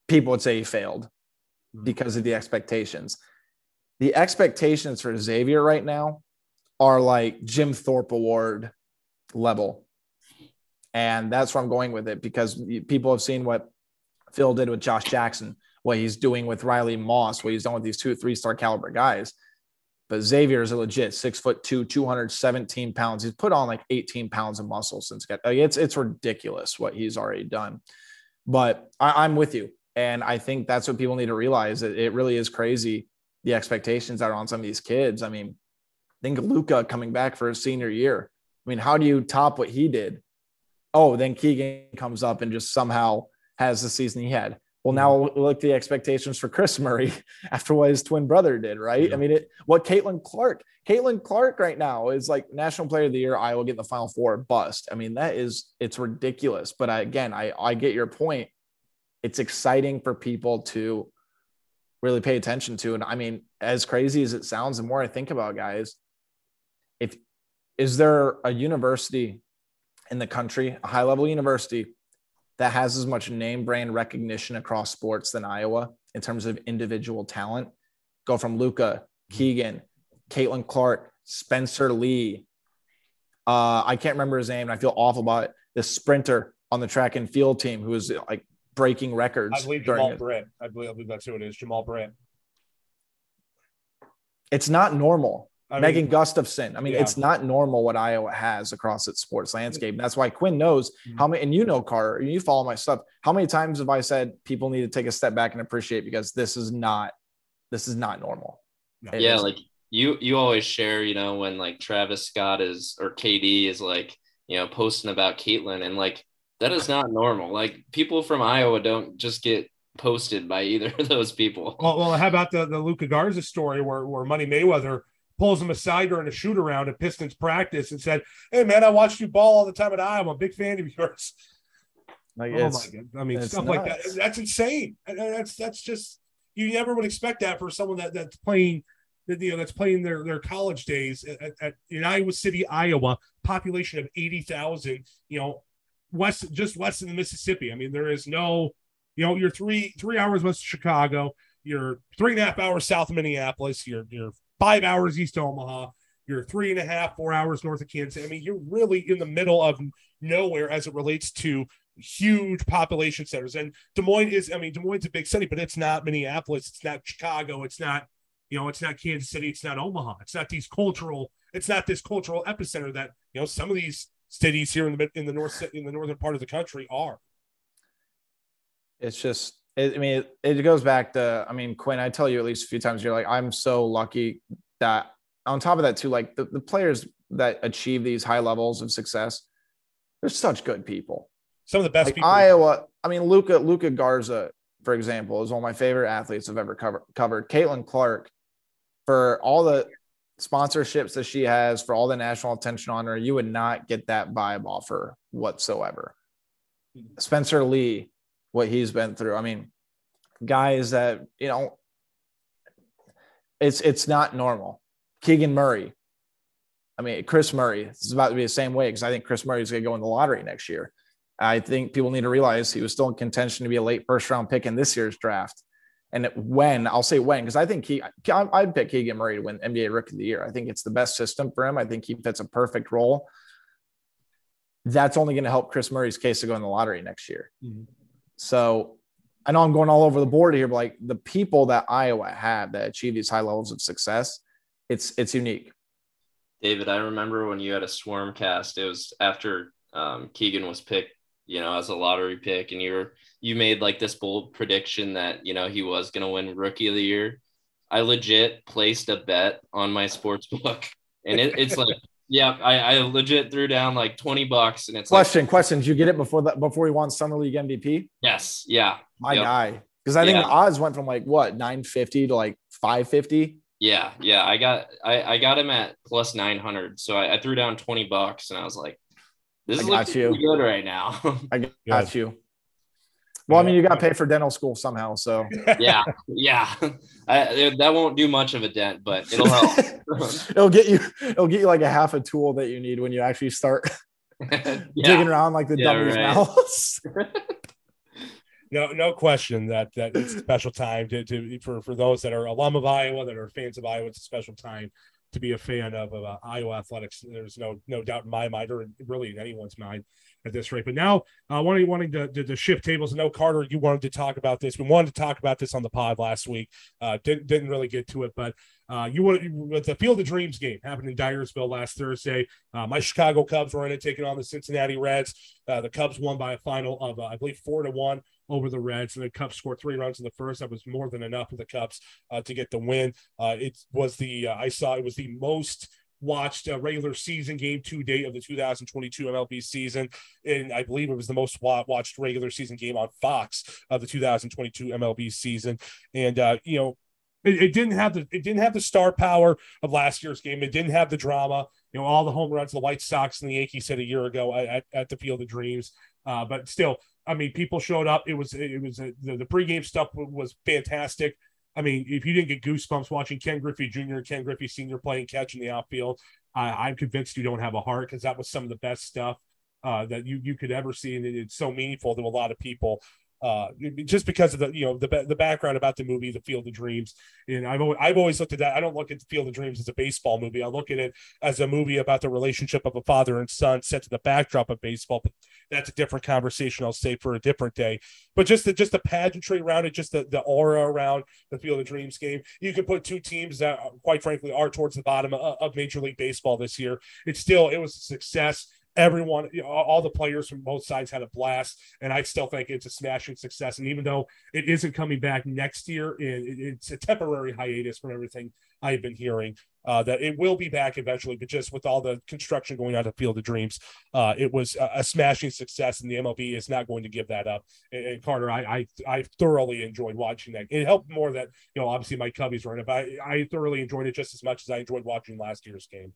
Speaker 2: People would say he failed hmm. because of the expectations. The expectations for Xavier right now are like Jim Thorpe Award level. And that's where I'm going with it because people have seen what Phil did with Josh Jackson, what he's doing with Riley Moss, what he's done with these two, three star caliber guys. But Xavier is a legit six foot two, 217 pounds. He's put on like 18 pounds of muscle since get like it's it's ridiculous what he's already done. But I, I'm with you. And I think that's what people need to realize. It, it really is crazy the expectations that are on some of these kids. I mean, think of Luka coming back for his senior year. I mean, how do you top what he did? Oh, then Keegan comes up and just somehow has the season he had. Well, now mm-hmm. look the expectations for Kris Murray after what his twin brother did, right? Yeah. I mean, it, what Caitlin Clark, Caitlin Clark right now is like National Player of the Year. Iowa get in the Final Four, bust. I mean, that is it's ridiculous. But I, again, I I get your point. It's exciting for people to really pay attention to, and I mean, as crazy as it sounds, the more I think about guys, if is there a university in the country, a high level university that has as much name brand recognition across sports than Iowa in terms of individual talent. Go from Luka, Keegan, Caitlin Clark, Spencer Lee. Uh, I can't remember his name, and I feel awful about it. The sprinter on the track and field team who was like breaking records.
Speaker 1: I believe Jamal Britt. I believe, I believe that's who it is. Jamal Britt.
Speaker 2: It's not normal. I Megan mean, Gustafson. I mean, yeah. it's not normal what Iowa has across its sports landscape. That's why Quinn knows mm-hmm. how many, and you know, Carter, you follow my stuff. How many times have I said people need to take a step back and appreciate because this is not, this is not normal.
Speaker 3: yeah, is. like you, you always share, you know, when like Travis Scott is or KD is like, you know, posting about Caitlin and like that is not normal. Like people from Iowa don't just get posted by either of those people.
Speaker 1: Well, well, how about the the Luka Garza story where where Money Mayweather pulls him aside during a shoot around at Pistons practice and said, Hey man, I watched you ball all the time at Iowa. I'm a big fan of yours. Like oh my god. I mean, stuff nuts. like that. That's insane. That's that's just you never would expect that for someone that, that's playing that you know that's playing their, their college days at, at in Iowa City, Iowa, population of 80,000, you know, west just west of the Mississippi. I mean, there is no, you know, you're three three hours west of Chicago, you're three and a half hours south of Minneapolis, you're you're five hours east of Omaha. You're three and a half, four hours north of Kansas. I mean, you're really in the middle of nowhere as it relates to huge population centers. And Des Moines is, I mean, Des Moines is a big city, but it's not Minneapolis. It's not Chicago. It's not, you know, it's not Kansas City. It's not Omaha. It's not these cultural, it's not this cultural epicenter that, you know, some of these cities here in the, in the north, in the northern part of the country are.
Speaker 2: It's just, it, I mean, it, it goes back to, I mean, Quinn, I tell you at least a few times, you're like, I'm so lucky that on top of that, too, like the, the players that achieve these high levels of success, they're such good people.
Speaker 1: Some of the best
Speaker 2: like
Speaker 1: people.
Speaker 2: Iowa, I mean, Luka, Luka Garza, for example, is one of my favorite athletes I've ever covered. covered. Caitlin Clark, for all the sponsorships that she has, for all the national attention on her, you would not get that vibe off her whatsoever. Hmm. Spencer Lee, what he's been through. I mean, guys that, you know, it's it's not normal. Keegan Murray. I mean, Kris Murray. is about to be the same way because I think Kris Murray is going to go in the lottery next year. I think people need to realize he was still in contention to be a late first round pick in this year's draft. And when I'll say when, because I think he, I'd pick Keegan Murray to win NBA Rookie of the Year. I think it's the best system for him. I think he fits a perfect role. That's only going to help Kris Murray's case to go in the lottery next year. Mm-hmm. So I know I'm going all over the board here, but like the people that Iowa had that achieve these high levels of success, it's it's unique.
Speaker 3: David, I remember when you had a swarm cast. It was after um, Keegan was picked, you know, as a lottery pick, and you were you made like this bold prediction that you know he was going to win Rookie of the Year. I legit placed a bet on my sports book, and it, it's like yeah, I, I legit threw down like 20 bucks and it's
Speaker 2: question,
Speaker 3: like,
Speaker 2: question. Did you get it before that before he won summer league MVP?
Speaker 3: Yes. Yeah.
Speaker 2: My yep. guy. Because I think yeah. the odds went from like what 950 to like 550.
Speaker 3: Yeah, yeah. I got I, I got him at plus 900. So I, I threw down 20 bucks and I was like, this I is looking you. good right now.
Speaker 2: I got you. Well, I mean, you got to pay for dental school somehow. So
Speaker 3: yeah, yeah, I, that won't do much of a dent, but it'll help.
Speaker 2: it'll get you. It'll get you like a half a tool that you need when you actually start
Speaker 3: Yeah.
Speaker 2: digging around like the
Speaker 3: Yeah,
Speaker 2: dummy's
Speaker 3: right.
Speaker 2: mouths.
Speaker 1: No, no question that that it's a special time to, to for for those that are alum of Iowa that are fans of Iowa. It's a special time to be a fan of, of uh, Iowa athletics. There's no no doubt in my mind, or really in anyone's mind at this rate. But now, uh, wanting wanting to, to, to shift tables. I know Carter, you wanted to talk about this. We wanted to talk about this on the pod last week. Uh, didn't didn't really get to it, but uh, you want with the Field of Dreams game happened in Dyersville last Thursday. Uh, my Chicago Cubs were in it, taking on the Cincinnati Reds. Uh, the Cubs won by a final of uh, I believe four to one over the Reds, and the Cubs scored three runs in the first. That was more than enough for the Cubs uh, to get the win. Uh, it was the I saw it was the most watched a regular season game to date of the 2022 MLB season, and I believe it was the most watched regular season game on Fox of the 2022 MLB season. And uh, you know, it, it didn't have the it didn't have the star power of last year's game. It didn't have the drama. You know, all the home runs the White Sox and the Yankees hit a year ago at, at the Field of Dreams. Uh, but still, I mean, people showed up. It was it was uh, the, the pregame stuff was fantastic. I mean, if you didn't get goosebumps watching Ken Griffey Jr. and Ken Griffey Sr. playing catch in the outfield, I, I'm convinced you don't have a heart because that was some of the best stuff uh, that you you could ever see, and it, it's so meaningful to a lot of people. Uh, just because of the you know the the background about the movie, The Field of Dreams, and I've always, I've always looked at that. I don't look at The Field of Dreams as a baseball movie. I look at it as a movie about the relationship of a father and son set to the backdrop of baseball. But that's a different conversation. I'll say for a different day. But just the just the pageantry around it, just the, the aura around the Field of Dreams game. You can put two teams that, quite frankly, are towards the bottom of, of Major League Baseball this year. It's still it was a success. Everyone, all the players from both sides had a blast, and I still think it's a smashing success. And even though it isn't coming back next year, it, it- it's a temporary hiatus from everything I've been hearing. Uh, that it will be back eventually, but just with all the construction going on at Field of Dreams, uh, it was a, a smashing success, and the MLB is not going to give that up. And, and Carter, I, I I thoroughly enjoyed watching that. It helped more that you know obviously my Cubbies were in it, but I, I thoroughly enjoyed it just as much as I enjoyed watching last year's game.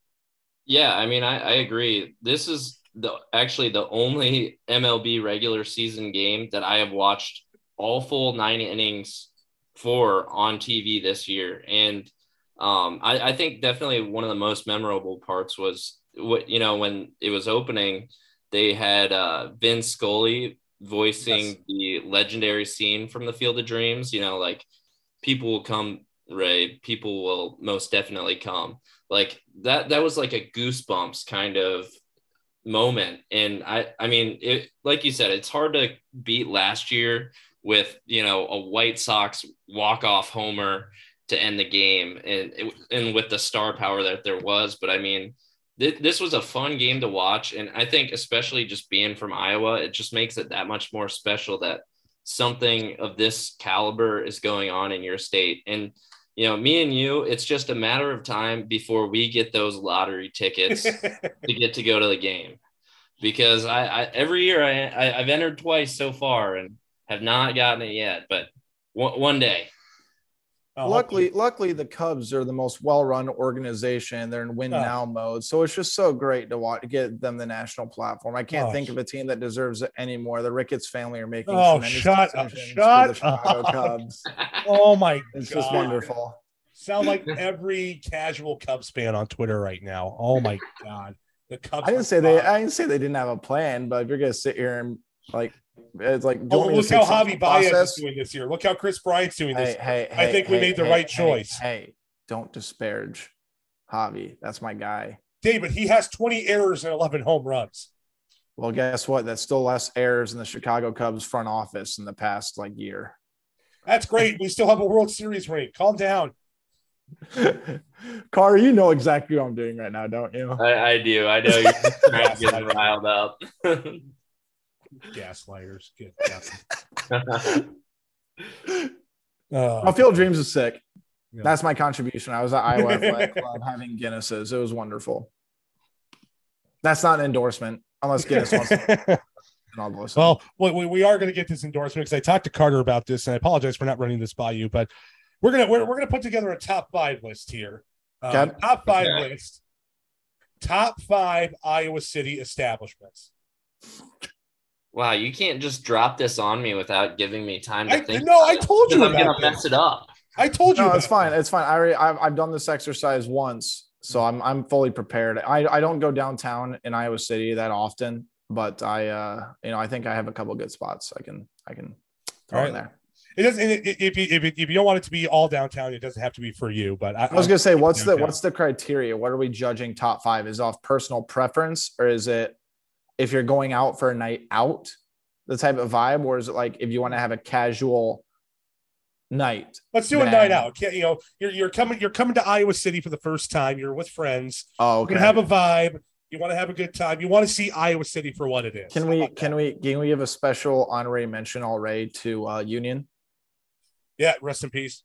Speaker 3: Yeah, I mean, I, I agree. This is the actually the only MLB regular season game that I have watched all full nine innings for on TV this year, and um, I, I think definitely one of the most memorable parts was what you know when it was opening, they had uh, Vince Scully voicing
Speaker 1: Yes.
Speaker 3: the legendary scene from the Field of Dreams. You know, like people will come, Ray. People will most definitely come. Like that that was like a goosebumps kind of moment. And i i mean it like you said it's hard to beat last year with you know a white sox walk off homer to end the game and and with the star power that there was. But i mean th- this was a fun game to watch. And i think especially just being from iowa it just makes it that much more special that something of this caliber is going on in your state. And you know, me and you, it's just a matter of time before we get those lottery tickets to get to go to the game. Because I, I every year I, I I've entered twice so far and have not gotten it yet, but one, one day.
Speaker 1: Oh,
Speaker 2: luckily, luckily the Cubs are the most well-run organization. They're in win
Speaker 1: Oh.
Speaker 2: now mode, so it's just so great to watch get them the national platform. I can't
Speaker 1: Oh.
Speaker 2: think of a team that deserves it anymore. The Ricketts family are making
Speaker 1: Oh, shut up, shut
Speaker 2: for the Chicago
Speaker 1: up.
Speaker 2: Cubs.
Speaker 1: oh my
Speaker 2: It's
Speaker 1: god,
Speaker 2: just wonderful.
Speaker 1: Sound like every casual Cubs fan on Twitter right now. Oh my god, the Cubs.
Speaker 2: I didn't say they. I didn't say they didn't have a plan, but if you're gonna sit here and like, it's like,
Speaker 1: Oh,
Speaker 2: want me to
Speaker 1: look how
Speaker 2: something
Speaker 1: Javi Baez
Speaker 2: process?
Speaker 1: is doing this year. Look how Kris Bryant's doing this.
Speaker 2: Hey, hey,
Speaker 1: I
Speaker 2: hey,
Speaker 1: think we made the
Speaker 2: hey,
Speaker 1: right
Speaker 2: hey,
Speaker 1: choice.
Speaker 2: Hey, don't disparage Javi. That's my guy.
Speaker 1: David, he has 20 errors and 11 home runs.
Speaker 2: Well, guess what? That's still less errors in the Chicago Cubs front office in the past like year.
Speaker 1: That's great. we still have a World Series ring. Calm down.
Speaker 2: Carr, you know exactly what I'm doing right now, don't you?
Speaker 3: I, I do. I know you're just trying to get riled up.
Speaker 1: Gaslighters. Good. Oh,
Speaker 2: My field dreams is sick.
Speaker 1: Yeah.
Speaker 2: That's my contribution. I was at Iowa Athletic Club having Guinnesses. It was wonderful. That's not an endorsement unless Guinness wants to. I'll
Speaker 1: well, we, we- we are going to get this endorsement because I talked to Carter about this, and I apologize for not running this by you, but we're gonna we're, we're gonna put together a top five list here. Uh, Top five
Speaker 3: Okay.
Speaker 1: list. Top five Iowa City establishments.
Speaker 3: Wow, you can't just drop this on me without giving me time to
Speaker 1: I,
Speaker 3: think.
Speaker 1: no, I told you
Speaker 3: I'm gonna
Speaker 1: this.
Speaker 3: mess it up.
Speaker 1: I told you.
Speaker 2: no, it's fine.
Speaker 1: this.
Speaker 2: It's fine. I already, I've, I've done this exercise once. So I'm I'm fully prepared. I, I don't go downtown in Iowa City that often, but I uh you know I think I have a couple good spots I can I can throw
Speaker 1: All
Speaker 2: in there.
Speaker 1: It doesn't. If you, if, you, if you don't want it to be all downtown, it doesn't have to be for you. But I,
Speaker 2: I was gonna say, what's the what's the criteria? What are we judging top five? Is it off personal preference, or is it if you're going out for a night out, the type of vibe, or is it like if you want to have a casual night?
Speaker 1: Let's do a night out. Can't, you know, you're you're coming you're coming to Iowa City for the first time. You're with friends.
Speaker 2: Oh,
Speaker 1: You're
Speaker 2: okay.
Speaker 1: gonna have a vibe. You want to have a good time. You want to see Iowa City for what it is.
Speaker 2: can we can
Speaker 1: that?
Speaker 2: we can we give a special honorary mention already to uh, Union?
Speaker 1: Yeah. Rest in peace,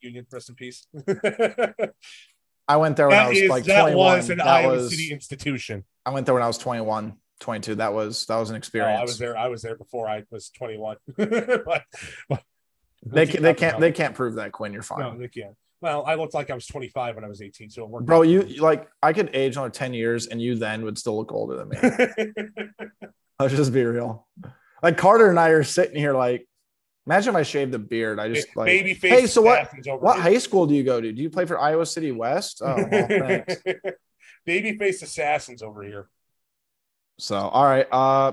Speaker 1: Union. Rest in peace.
Speaker 2: I went there when I was
Speaker 1: is
Speaker 2: like
Speaker 1: that
Speaker 2: 21.
Speaker 1: was an
Speaker 2: that
Speaker 1: Iowa
Speaker 2: was
Speaker 1: City institution.
Speaker 2: I went there when I was 21, 22. That was that was an
Speaker 1: Oh,
Speaker 2: experience.
Speaker 1: I was there. I was there before I was 21. but, but
Speaker 2: They can, they can't they can't prove that Quinn. You're fine.
Speaker 1: No, they can't. Well, I looked like I was 25 when I was 18, so it worked.
Speaker 2: Bro, you like I could age another 10 years and you then would still look older than me. Let's just be real. Like Carter and I are sitting here like, imagine if I shaved a beard. I just like
Speaker 1: baby face.
Speaker 2: Hey, so what- what high school do you go to? Do you play for Iowa City West? Oh, well, thanks.
Speaker 1: baby face assassins over here.
Speaker 2: So all right. Uh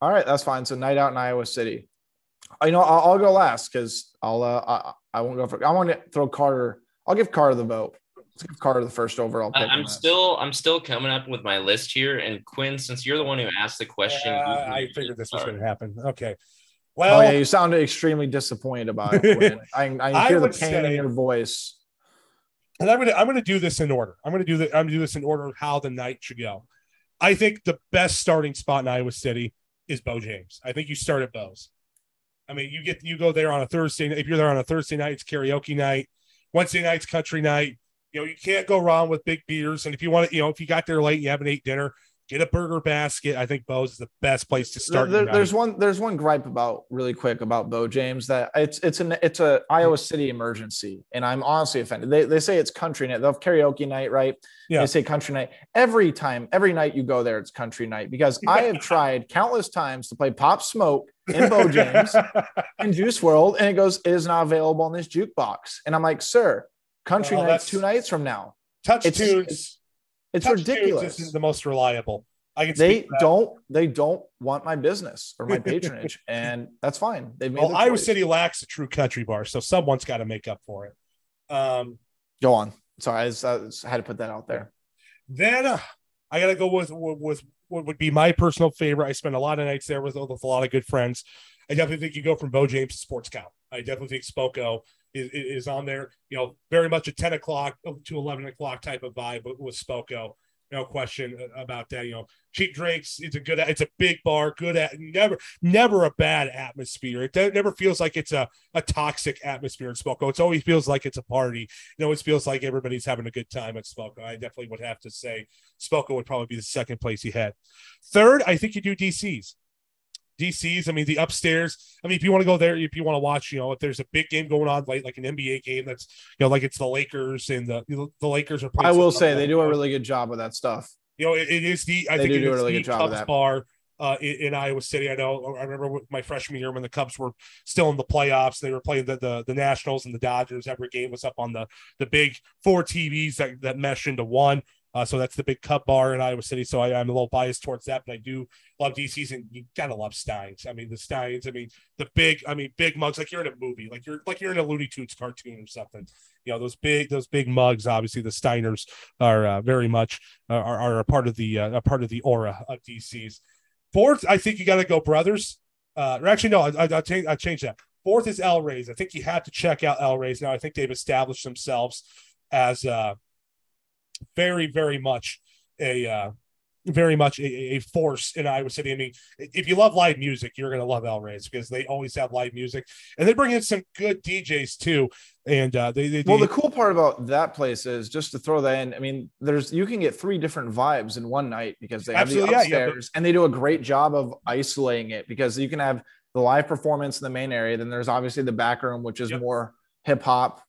Speaker 2: all right, that's fine. So night out in Iowa City. You know, I'll, I'll go last because I'll uh I, I won't go for I want to throw Carter. I'll give Carter the vote. Let's give Carter the first overall pick.
Speaker 3: I,
Speaker 2: in
Speaker 3: I'm
Speaker 2: this.
Speaker 3: still I'm still coming up with my list here. And Quinn, since you're the one who asked the question,
Speaker 1: Uh, I figured this was going to happen. Okay.
Speaker 2: Oh
Speaker 1: Well,
Speaker 2: yeah, you sounded extremely disappointed about it. Quinn. I, I
Speaker 1: I
Speaker 2: hear the
Speaker 1: would
Speaker 2: pain in your voice.
Speaker 1: and I'm gonna I'm gonna do this in order. I'm gonna do the I'm gonna do this in order of how the night should go. I think the best starting spot in Iowa City is Bo James. I think you start at Bo's. I mean, you get you go there on a Thursday. If you're there on a Thursday night, it's karaoke night. Wednesday night's country night. You know, you can't go wrong with big beers. And if you want to, you know, if you got there late, you haven't ate dinner, get a burger basket. I think Bo's is the best place to start.
Speaker 2: There- there's one there's one gripe about really quick about Bo James that it's it's an it's a Iowa City emergency, and I'm honestly offended. They, they say it's country night. They have karaoke night, right?
Speaker 1: Yeah.
Speaker 2: They say country night every time, every night you go there, it's country night because I have tried countless times to play Pop Smoke in Bo James in Juice WRLD, and it goes it is not available in this jukebox, and I'm like, sir, country oh,
Speaker 1: Well,
Speaker 2: night's two nights from now.
Speaker 1: Touch
Speaker 2: it's-
Speaker 1: tunes.
Speaker 2: it's- It's
Speaker 1: Touch
Speaker 2: ridiculous.
Speaker 1: isn't the most reliable. I can
Speaker 2: they
Speaker 1: speak to that.
Speaker 2: don't they don't want my business or my patronage and that's fine they've made
Speaker 1: Well, Iowa. City lacks a true country bar, so someone's got to make up for it. Um,
Speaker 2: go on sorry I just, I just had to put that out there
Speaker 1: then uh, I got to go with, with with what would be my personal favorite. I spent a lot of nights there with, with a lot of good friends. I definitely think you go from Bo James to Sports Cow. I definitely think Spoko is, is on there. You know, very much a ten o'clock to eleven o'clock type of vibe with, Spoko. No question about that. You know, cheap drinks. It's a good. It's a big bar. Good at never, never a bad atmosphere. It never feels like it's a a toxic atmosphere in Spoko. It always feels like it's a party. It always feels like everybody's having a good time at Spoko. I definitely would have to say Spoko would probably be the second place you had. Third, I think you do DC's. DC's, I mean, the upstairs. I mean, if you want to go there, if you want to watch, you know, if there's a big game going on, like like an NBA game that's, you know, like it's the Lakers and the you know, the Lakers are. playing
Speaker 2: i will say they do a really good job with that stuff
Speaker 1: You know, it, it is the. I
Speaker 2: They
Speaker 1: think
Speaker 2: do
Speaker 1: it
Speaker 2: do a really
Speaker 1: the
Speaker 2: good job of
Speaker 1: Cubs
Speaker 2: that.
Speaker 1: bar uh, in, in Iowa City. I know. I remember my freshman year when the Cubs were still in the playoffs. They were playing the the, the Nationals and the Dodgers. Every game was up on the the big four TVs that that mesh into one. Uh, so that's the big Cub bar in Iowa City. So I, I'm a little biased towards that, but I do love DC's, and you gotta love Steins. I mean, the Steins. I mean, the big. I mean, big mugs like you're in a movie, like you're like you're in a Looney Tunes cartoon or something. You know, those big those big mugs. Obviously, the Steiners are uh, very much uh, are, are a part of the uh, a part of the aura of DC's. Fourth, I think you got to go Brothers. Uh, or actually, no, I, I, I'll change. I change that. Fourth is El Rey's. I think you have to check out El Rey's now. I think they've established themselves as uh, very, very much a uh, very much a, a force in Iowa City. I mean, if you love live music, you're going to love El Rey's because they always have live music, and they bring in some good DJs too. And uh, they, they,
Speaker 2: well
Speaker 1: they-
Speaker 2: the cool part about that place is just to throw that in i mean there's you can get three different vibes in one night because they have the
Speaker 1: Absolutely, yeah, yeah,
Speaker 2: upstairs and they do a great job of isolating it because you can have the live performance in the main area then there's obviously the back room which is
Speaker 1: Yep.
Speaker 2: more hip-hop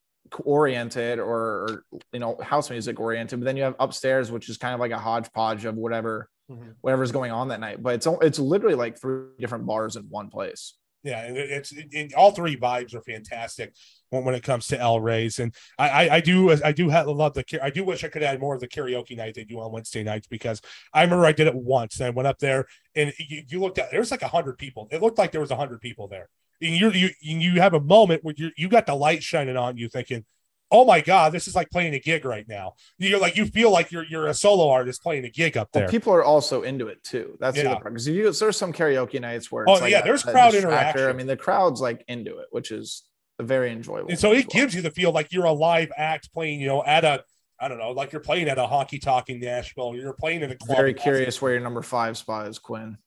Speaker 2: oriented or, or you know house music oriented but then you have upstairs which is kind of like a hodgepodge of whatever
Speaker 1: Mhm.
Speaker 2: whatever's going on that night but it's it's literally like three different bars in one place
Speaker 1: Yeah, and it's it, all three vibes are fantastic when, when it comes to El Rey's, and I, I, I do I do have, love the I do wish I could add more of the karaoke night they do on Wednesday nights because I remember I did it once and I went up there and you, you looked at there was like a hundred people. It looked like there was a hundred people there. And you you you have a moment where you you got the light shining on you, thinking, oh my god, this is like playing a gig right now. You're like you feel like you're you're a solo artist playing a gig up there.
Speaker 2: Well, people are also into it too. That's yeah. the part because you there's some karaoke nights where
Speaker 1: oh
Speaker 2: like
Speaker 1: yeah, there's crowd interaction.
Speaker 2: I mean, the crowd's like into it, which is very enjoyable.
Speaker 1: And so it well. gives you the feel like you're a live act playing, you know, at a I don't know, like you're playing at a honky talking Nashville. You're playing in a club.
Speaker 2: Very curious where your number five spot is, Quinn.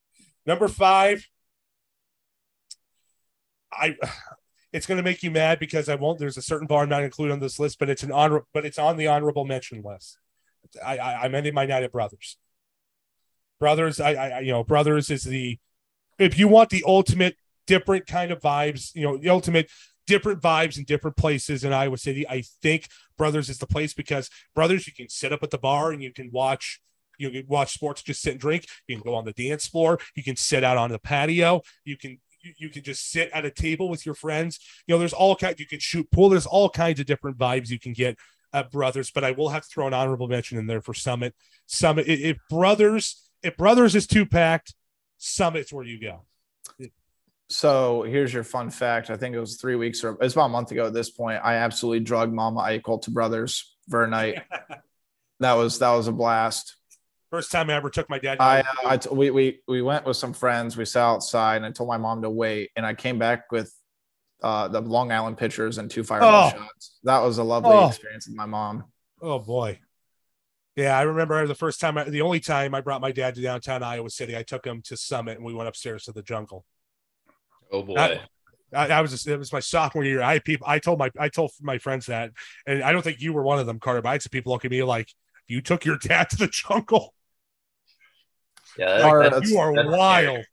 Speaker 1: Number five, I it's going to make you mad because I won't. There's a certain bar I'm not included on this list, but it's an honor, but it's on the honorable mention list. I, I I'm ending my night at Brothers. Brothers, I, I you know Brothers is the if you want the ultimate different kind of vibes, you know the ultimate different vibes in different places in Iowa City. I think Brothers is the place because Brothers you can sit up at the bar and you can watch you can watch sports, just sit and drink. You can go on the dance floor. You can sit out on the patio. You can you, you can just sit at a table with your friends. You know, there's all kinds. You can shoot pool. There's all kinds of different vibes you can get at Brothers. But I will have to throw an honorable mention in there for Summit. Summit. If Brothers, if Brothers is two packed, Summit's where you go.
Speaker 2: So here's your fun fact. I think it was three weeks or it's about a month ago at this point. I absolutely drugged Mama Eickholt to Brothers for a night. that was that was a blast.
Speaker 1: First time I ever took my dad.
Speaker 2: I, I we, we we went with some friends. We sat outside, and I told my mom to wait. And I came back with uh, the Long Island pitchers and two fireball oh. shots. That was a lovely oh. experience with my mom.
Speaker 1: Oh boy, yeah, I remember the first time, the only time I brought my dad to downtown Iowa City. I took him to Summit, and we went upstairs to the jungle.
Speaker 3: Oh boy. I,
Speaker 1: I, I was just, it was my sophomore year. I people I told my I told my friends that, and I don't think you were one of them, Carter. But I had some people look at me like, "You took your dad to the jungle."
Speaker 3: Yeah, Carl,
Speaker 1: you are wild.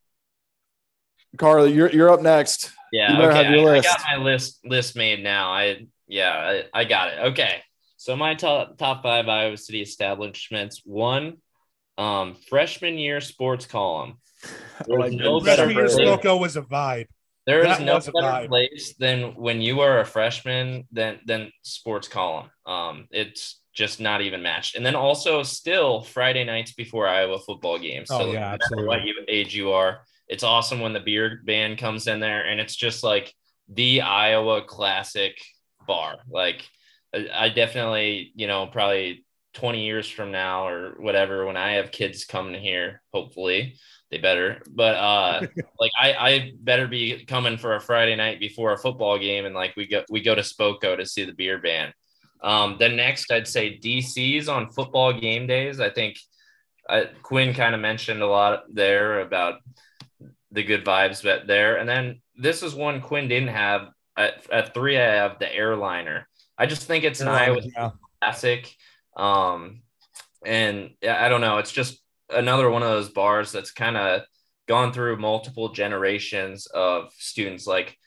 Speaker 2: Carly, you're you're up next.
Speaker 3: Yeah, okay. I, I, got my list list made now. I yeah, I, I got it. Okay. So my top top five Iowa City establishments. One, um, freshman year sports column.
Speaker 1: There's no better place. was a vibe.
Speaker 3: There is no better place than when you are a freshman than than sports column. Um, it's just not even matched. And then also still Friday nights before Iowa football games.
Speaker 1: So oh, yeah, no absolutely.
Speaker 3: what age you are, it's awesome when the beer band comes in there and it's just like the Iowa classic bar. Like I definitely, you know, probably 20 years from now or whatever, when I have kids coming here, hopefully they better, but uh, like I, I better be coming for a Friday night before a football game. And like we go, we go to Spoko to see the beer band um, the next, I'd say DC's on football game days. I think uh, Quinn kind of mentioned a lot there about the good vibes but there. And then this is one Quinn didn't have. At, at three, I have the airliner. I just think it's an Iowa yeah. classic. Um, and I don't know. It's just another one of those bars that's kind of gone through multiple generations of students. Like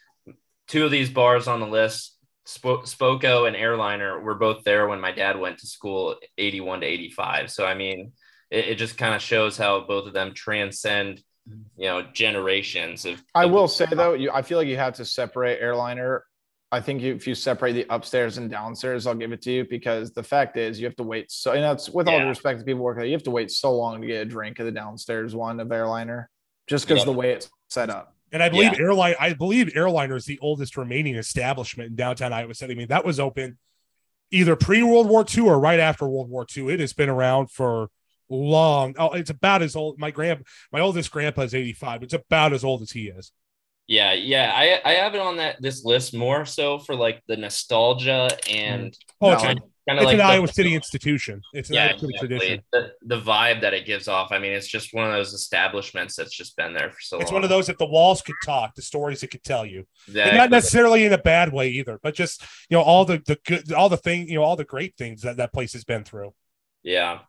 Speaker 3: two of these bars on the list Spoko and Airliner were both there when my dad went to school, 81 to 85. So, I mean, it, it just kind of shows how both of them transcend, mm-hmm. you know, generations of.
Speaker 2: I will say though, you, I feel like you have to separate Airliner. I think if you separate the upstairs and downstairs, I'll give it to you because the fact is you have to wait. So, you know, it's with all the respect to people working there, you have to wait so long to get a drink of the downstairs one of Airliner just because yep. the way it's set up.
Speaker 1: And I believe yeah. airline, I believe airliner is the oldest remaining establishment in downtown Iowa City. I mean, that was open either pre World War II or right after World War II. It has been around for long. Oh, it's about as old. My grand, my oldest grandpa is 85. It's about as old as he is.
Speaker 3: Yeah, yeah. I I have it on that this list more so for like the nostalgia and mm.
Speaker 1: oh, it's, kind of like an the, Iowa City institution. It's an
Speaker 3: yeah, Iowa City exactly. tradition. The, the vibe that it gives off. I mean, it's just one of those establishments that's just been there for so
Speaker 1: it's
Speaker 3: long.
Speaker 1: It's one of those that the walls could talk, the stories it could tell you. Exactly. not necessarily in a bad way either, but just you know all the the good, all the thing, you know, all the great things that that place has been through.
Speaker 3: Yeah.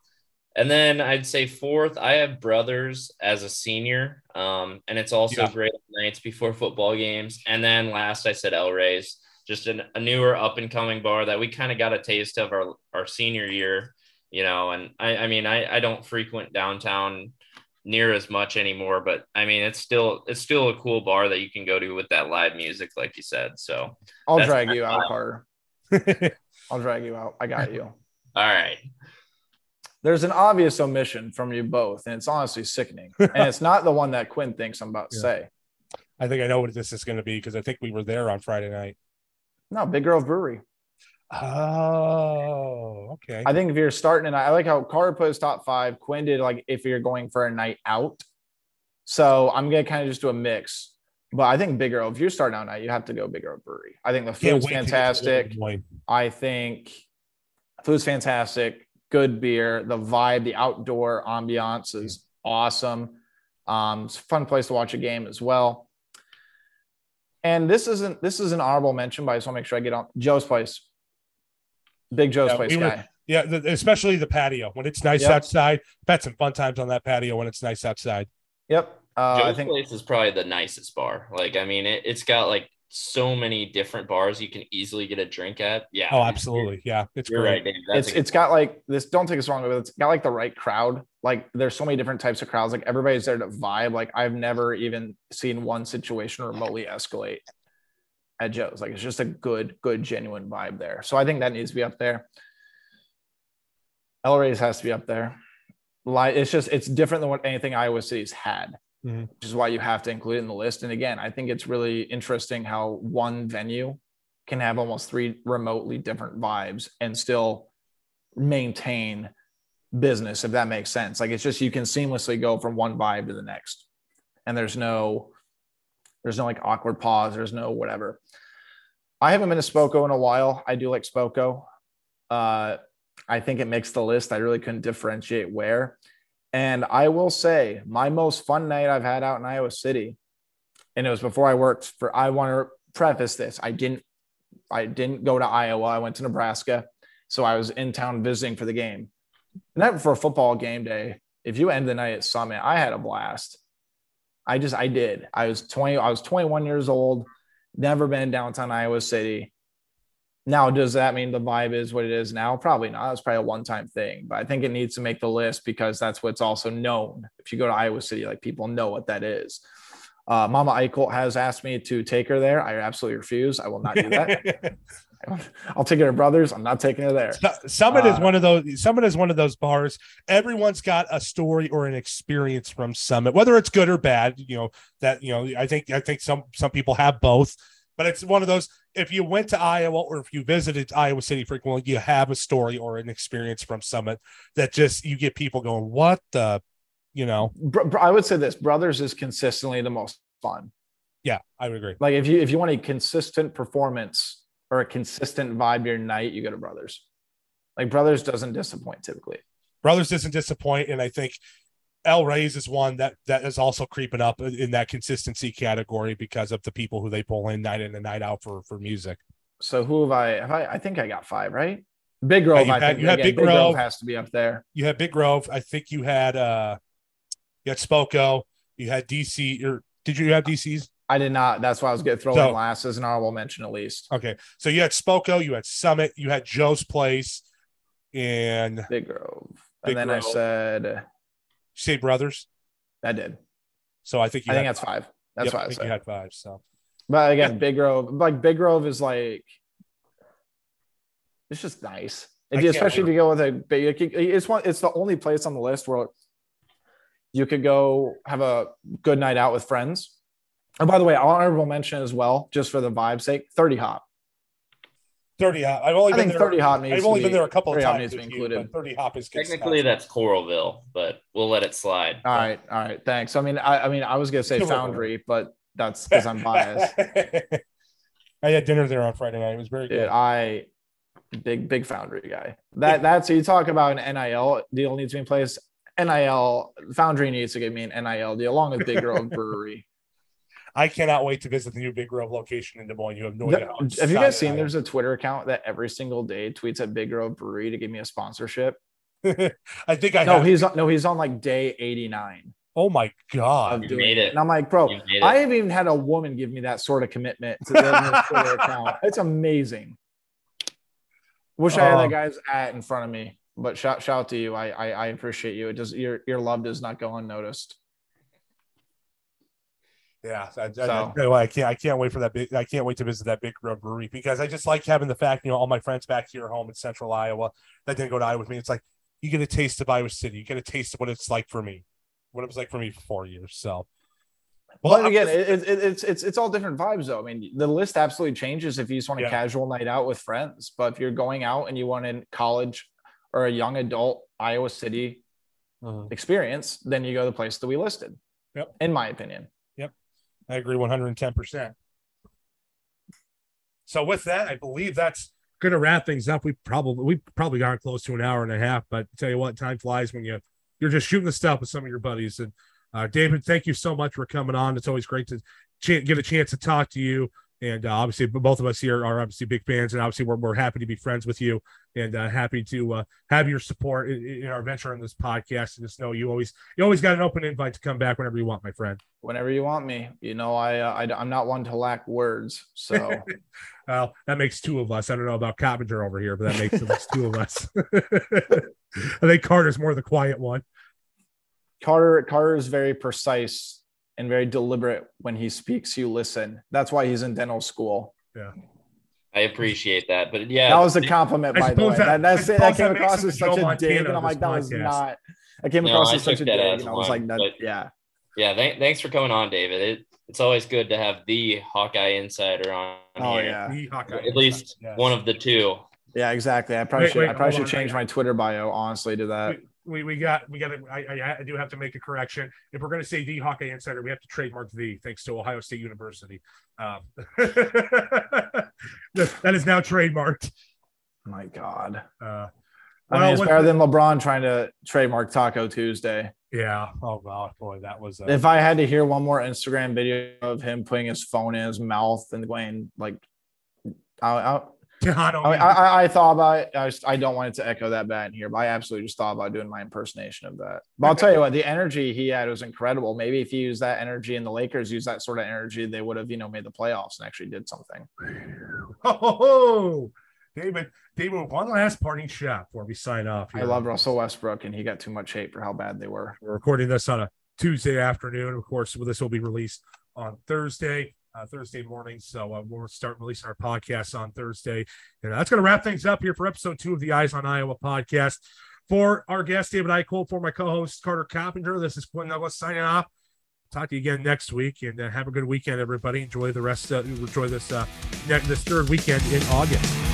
Speaker 3: And then I'd say fourth, I have brothers as a senior. Um, and it's also yeah. great nights before football games. And then last I said El Rey's just an, a newer up and coming bar that we kind of got a taste of our, our senior year, you know, and I, I mean, I, I don't frequent downtown near as much anymore, but I mean, it's still it's still a cool bar that you can go to with that live music, like you said. So
Speaker 2: I'll drag you out,
Speaker 3: style.
Speaker 2: Carter. I'll drag you out. I got you.
Speaker 3: all right,
Speaker 2: There's an obvious omission from you both, and it's honestly sickening. And it's not the one that Quinn thinks I'm about to
Speaker 1: Yeah.
Speaker 2: say.
Speaker 1: I think I know what this is going to be because I think we were there on Friday night.
Speaker 2: No, Big Grove Brewery.
Speaker 1: Oh, okay.
Speaker 2: I think if you're starting, and I like how Carter put his top five. Quinn did like if you're going for a night out. So I'm gonna kind of just do a mix. But I think Big Grove, if you're starting out night, you have to go Big Grove Brewery. I think the food's
Speaker 1: wait to get to
Speaker 2: fantastic. I think food's fantastic. Good beer. The vibe, the outdoor ambiance is awesome. Um, it's a fun place to watch a game as well. And this isn't this is an honorable mention, but I just want to make sure I get on Joe's place. Big Joe's
Speaker 1: Yeah,
Speaker 2: place
Speaker 1: we were-
Speaker 2: guy.
Speaker 1: Yeah, the, especially the patio when it's nice
Speaker 2: Yep.
Speaker 1: outside. I've had some fun times on that patio when it's nice outside.
Speaker 2: Yep. Uh,
Speaker 3: Joe's
Speaker 2: I think
Speaker 3: place is probably the nicest bar. Like, I mean, it, it's got like so many different bars you can easily get a drink at. Yeah.
Speaker 1: Oh, absolutely. Yeah, it's
Speaker 3: You're
Speaker 1: great.
Speaker 3: right,
Speaker 2: it's it's got like this. Don't take us wrong, but it's got like the right crowd. Like there's so many different types of crowds. Like everybody's there to vibe. Like I've never even seen one situation remotely escalate at Joe's. Like it's just a good, good, genuine vibe there. So I think that needs to be up there. El Reyes has to be up there. Like it's just it's different than what anything Iowa City's had,
Speaker 1: Mhm.
Speaker 2: which is why you have to include it in the list. And again, I think it's really interesting how one venue can have almost three remotely different vibes and still maintain business, if that makes sense. Like it's just you can seamlessly go from one vibe to the next, and there's no there's no like awkward pause. There's no whatever. I haven't been to Spoko in a while. I do like Spoko. Uh, I think it makes the list. I really couldn't differentiate where. And I will say, my most fun night I've had out in Iowa City, and it was before I worked for. I want to preface this: I didn't, I didn't go to Iowa. I went to Nebraska, so I was in town visiting for the game. Not for a football game day. If you end the night at Summit, I had a blast. I just, I did. I was 20, I was 21 years old, never been in downtown Iowa City. Now, does that mean the vibe is what it is now? Probably not. It's probably a one time thing, but I think it needs to make the list because that's what's also known. If you go to Iowa City, like people know what that is. Uh, Mama Eickholt has asked me to take her there. I absolutely refuse. I will not do that. I'll take her to Brothers. I'm not taking her there.
Speaker 1: Su- Summit is
Speaker 2: Uh,
Speaker 1: one of those. Summit is one of those bars. Everyone's got a story or an experience from Summit, whether it's good or bad. You know that. You know, I think I think some some people have both, but it's one of those. If you went to Iowa or if you visited Iowa City frequently, you have a story or an experience from Summit that just you get people going, "What the," you know?
Speaker 2: I would say this Brothers is consistently the most fun.
Speaker 1: Yeah, I would agree.
Speaker 2: Like if you if you want a consistent performance or a consistent vibe your night, you go to Brothers. Like Brothers doesn't disappoint typically.
Speaker 1: Brothers doesn't disappoint, and I think El Reyes is one that that is also creeping up in that consistency category because of the people who they pull in night in and night out for for music.
Speaker 2: So who have I? Have I? I think I got five right. Big Grove.
Speaker 1: you
Speaker 2: I
Speaker 1: had-
Speaker 2: think
Speaker 1: you had
Speaker 2: again,
Speaker 1: Big Grove.
Speaker 2: has to be up there.
Speaker 1: You had Big Grove. I think you had uh you had Spoko. You had DC. Or did you have DC's?
Speaker 2: I did not. That's why I was getting thrown
Speaker 1: So-
Speaker 2: in last as an honorable mention at least.
Speaker 1: Okay, so you had Spoko. You had Summit. You had Joe's Place, and
Speaker 2: Big Grove.
Speaker 1: Big
Speaker 2: and then I said
Speaker 1: say Brothers.
Speaker 2: I did.
Speaker 1: So I think you
Speaker 2: I think that's five. That's
Speaker 1: Yep,
Speaker 2: what
Speaker 1: I think
Speaker 2: said.
Speaker 1: you had five. So
Speaker 2: But again, Big Grove, like Big Grove is like, it's just nice. If you, especially if you go with a big, it's one, it's the only place on the list where you could go have a good night out with friends. And by the way, honorable mention as well, just for the vibe's sake, 30 Hop.
Speaker 1: Thirty hop. I've only
Speaker 2: I
Speaker 1: been there.
Speaker 2: 30 Hop needs
Speaker 1: I've only
Speaker 2: be,
Speaker 1: been there a couple of
Speaker 2: 30 Hop
Speaker 1: times.
Speaker 2: needs to be
Speaker 1: with you,
Speaker 2: included.
Speaker 1: but Thirty hop is
Speaker 3: Technically, that's Coralville, but we'll let it slide.
Speaker 2: All right, all right, thanks. I mean, I, I mean, I was gonna say Foundry, but that's because I'm biased.
Speaker 1: I had dinner there on Friday night. It was very
Speaker 2: Dude,
Speaker 1: good.
Speaker 2: I big big foundry guy. That that's you talk about an NIL deal needs to be in place. NIL Foundry needs to give me an NIL deal along with Big Grove Brewery.
Speaker 1: I cannot wait to visit the new Big Grove location in Des Moines. You have no
Speaker 2: The-
Speaker 1: idea. how
Speaker 2: have you guys seen there's a Twitter account that every single day tweets at Big Grove Brewery to give me a sponsorship?
Speaker 1: I think I
Speaker 2: No,
Speaker 1: have.
Speaker 2: he's on no, he's on like day 89
Speaker 1: oh my god!
Speaker 2: of
Speaker 3: You
Speaker 2: doing
Speaker 3: made
Speaker 2: it.
Speaker 3: it.
Speaker 2: And I'm like, bro,
Speaker 3: You made it.
Speaker 2: I haven't even had a woman give me that sort of commitment to the Twitter account. It's amazing. Wish I had that um, guy's at in front of me. but shout shout out to you. I, I I appreciate you. It does your your love does not go unnoticed.
Speaker 1: Yeah, I,
Speaker 2: So-
Speaker 1: I, I, I can't. I can't wait for that big. I can't wait to visit that Big Grove Brewery because I just like having the fact, you know, all my friends back here home in Central Iowa that didn't go to Iowa with me. It's like you get a taste of Iowa City. You get a taste of what it's like for me, what it was like for me for four years. So,
Speaker 2: Well, again,
Speaker 1: just-
Speaker 2: it, it, it's it's it's all different vibes though. I mean, the list absolutely changes if you just want a
Speaker 1: Yeah.
Speaker 2: casual night out with friends. But if you're going out and you want a college or a young adult Iowa City
Speaker 1: Mhm.
Speaker 2: experience, then you go to the place that we listed.
Speaker 1: Yep.
Speaker 2: In my opinion.
Speaker 1: I agree 110%. So with that, I believe that's going to wrap things up. We probably we probably got close to an hour and a half, but tell you what, time flies when you you're just shooting the stuff with some of your buddies. And uh, David, thank you so much for coming on. It's always great to ch- get a chance to talk to you. And uh, obviously, both of us here are obviously big fans, and obviously, we're, we're happy to be friends with you, and uh, happy to uh, have your support in, in our venture on this podcast. And just know you always you always got an open invite to come back whenever you want, my friend.
Speaker 2: Whenever you want me, you know, I, uh, I I'm not one to lack words. So
Speaker 1: Well, that makes two of us. I don't know about Coppinger over here, but that makes at least two of us. I think Carter's more the quiet one.
Speaker 2: Carter Carter is very precise and very deliberate when he speaks. You listen. That's why he's in dental school. Yeah.
Speaker 3: I appreciate that, but yeah,
Speaker 2: That was a compliment,
Speaker 1: I
Speaker 2: by the way.
Speaker 1: that-
Speaker 2: That, that's it. That came
Speaker 1: that
Speaker 2: across
Speaker 1: him
Speaker 2: as
Speaker 1: Joe
Speaker 2: such a
Speaker 1: Montana
Speaker 2: dig, and I'm like,
Speaker 1: this
Speaker 2: that was not. I came across
Speaker 3: I
Speaker 2: as such a
Speaker 3: took
Speaker 2: dig, and I was like, that,
Speaker 3: but-
Speaker 2: yeah.
Speaker 3: yeah. Thank, thanks for coming on, David. It, it's always good to have the Hawkeye insider on
Speaker 2: Oh
Speaker 3: here.
Speaker 2: yeah,
Speaker 1: The Hawkeye
Speaker 3: At least
Speaker 1: Yes.
Speaker 3: one of the two.
Speaker 2: yeah, exactly. I probably
Speaker 1: Wait,
Speaker 2: should.
Speaker 1: wait,
Speaker 2: I probably should
Speaker 1: on.
Speaker 2: change my Twitter bio honestly to that.
Speaker 1: We, we got we got to, I, I I do have to make a correction. If we're going to say the Hawkeye Insider, we have to trademark the thanks to Ohio State University. Um, that is now trademarked.
Speaker 2: My God.
Speaker 1: Uh,
Speaker 2: I mean, it's better than LeBron trying to trademark Taco Tuesday.
Speaker 1: yeah. Oh wow, boy, that was. Uh,
Speaker 2: If I had to hear one more Instagram video of him putting his phone in his mouth and going like, I, I,
Speaker 1: I
Speaker 2: I,
Speaker 1: mean-
Speaker 2: I, I thought about it. I, just, I don't want it to echo that bad in here, but I absolutely just thought about doing my impersonation of that. But I'll tell you what, the energy he had was incredible. Maybe if he used that energy and the Lakers used that sort of energy, they would have, you know, made the playoffs and actually did something.
Speaker 1: Oh, David, David, one last parting shot before we sign off.
Speaker 2: I love Russell Westbrook, and he got too much hate for how bad they were.
Speaker 1: We're recording this on a Tuesday afternoon. Of course, this will be released on Thursday, uh, Thursday morning. So uh, we'll start releasing our podcasts on Thursday. And that's going to wrap things up here for episode two of the Eyes on Iowa podcast. For our guest, David Eickholt, for my co host, Carter Coppinger, this is Quinn Douglas signing off. Talk to you again next week and uh, have a good weekend, everybody. Enjoy the rest, enjoy this, uh, this third weekend in August.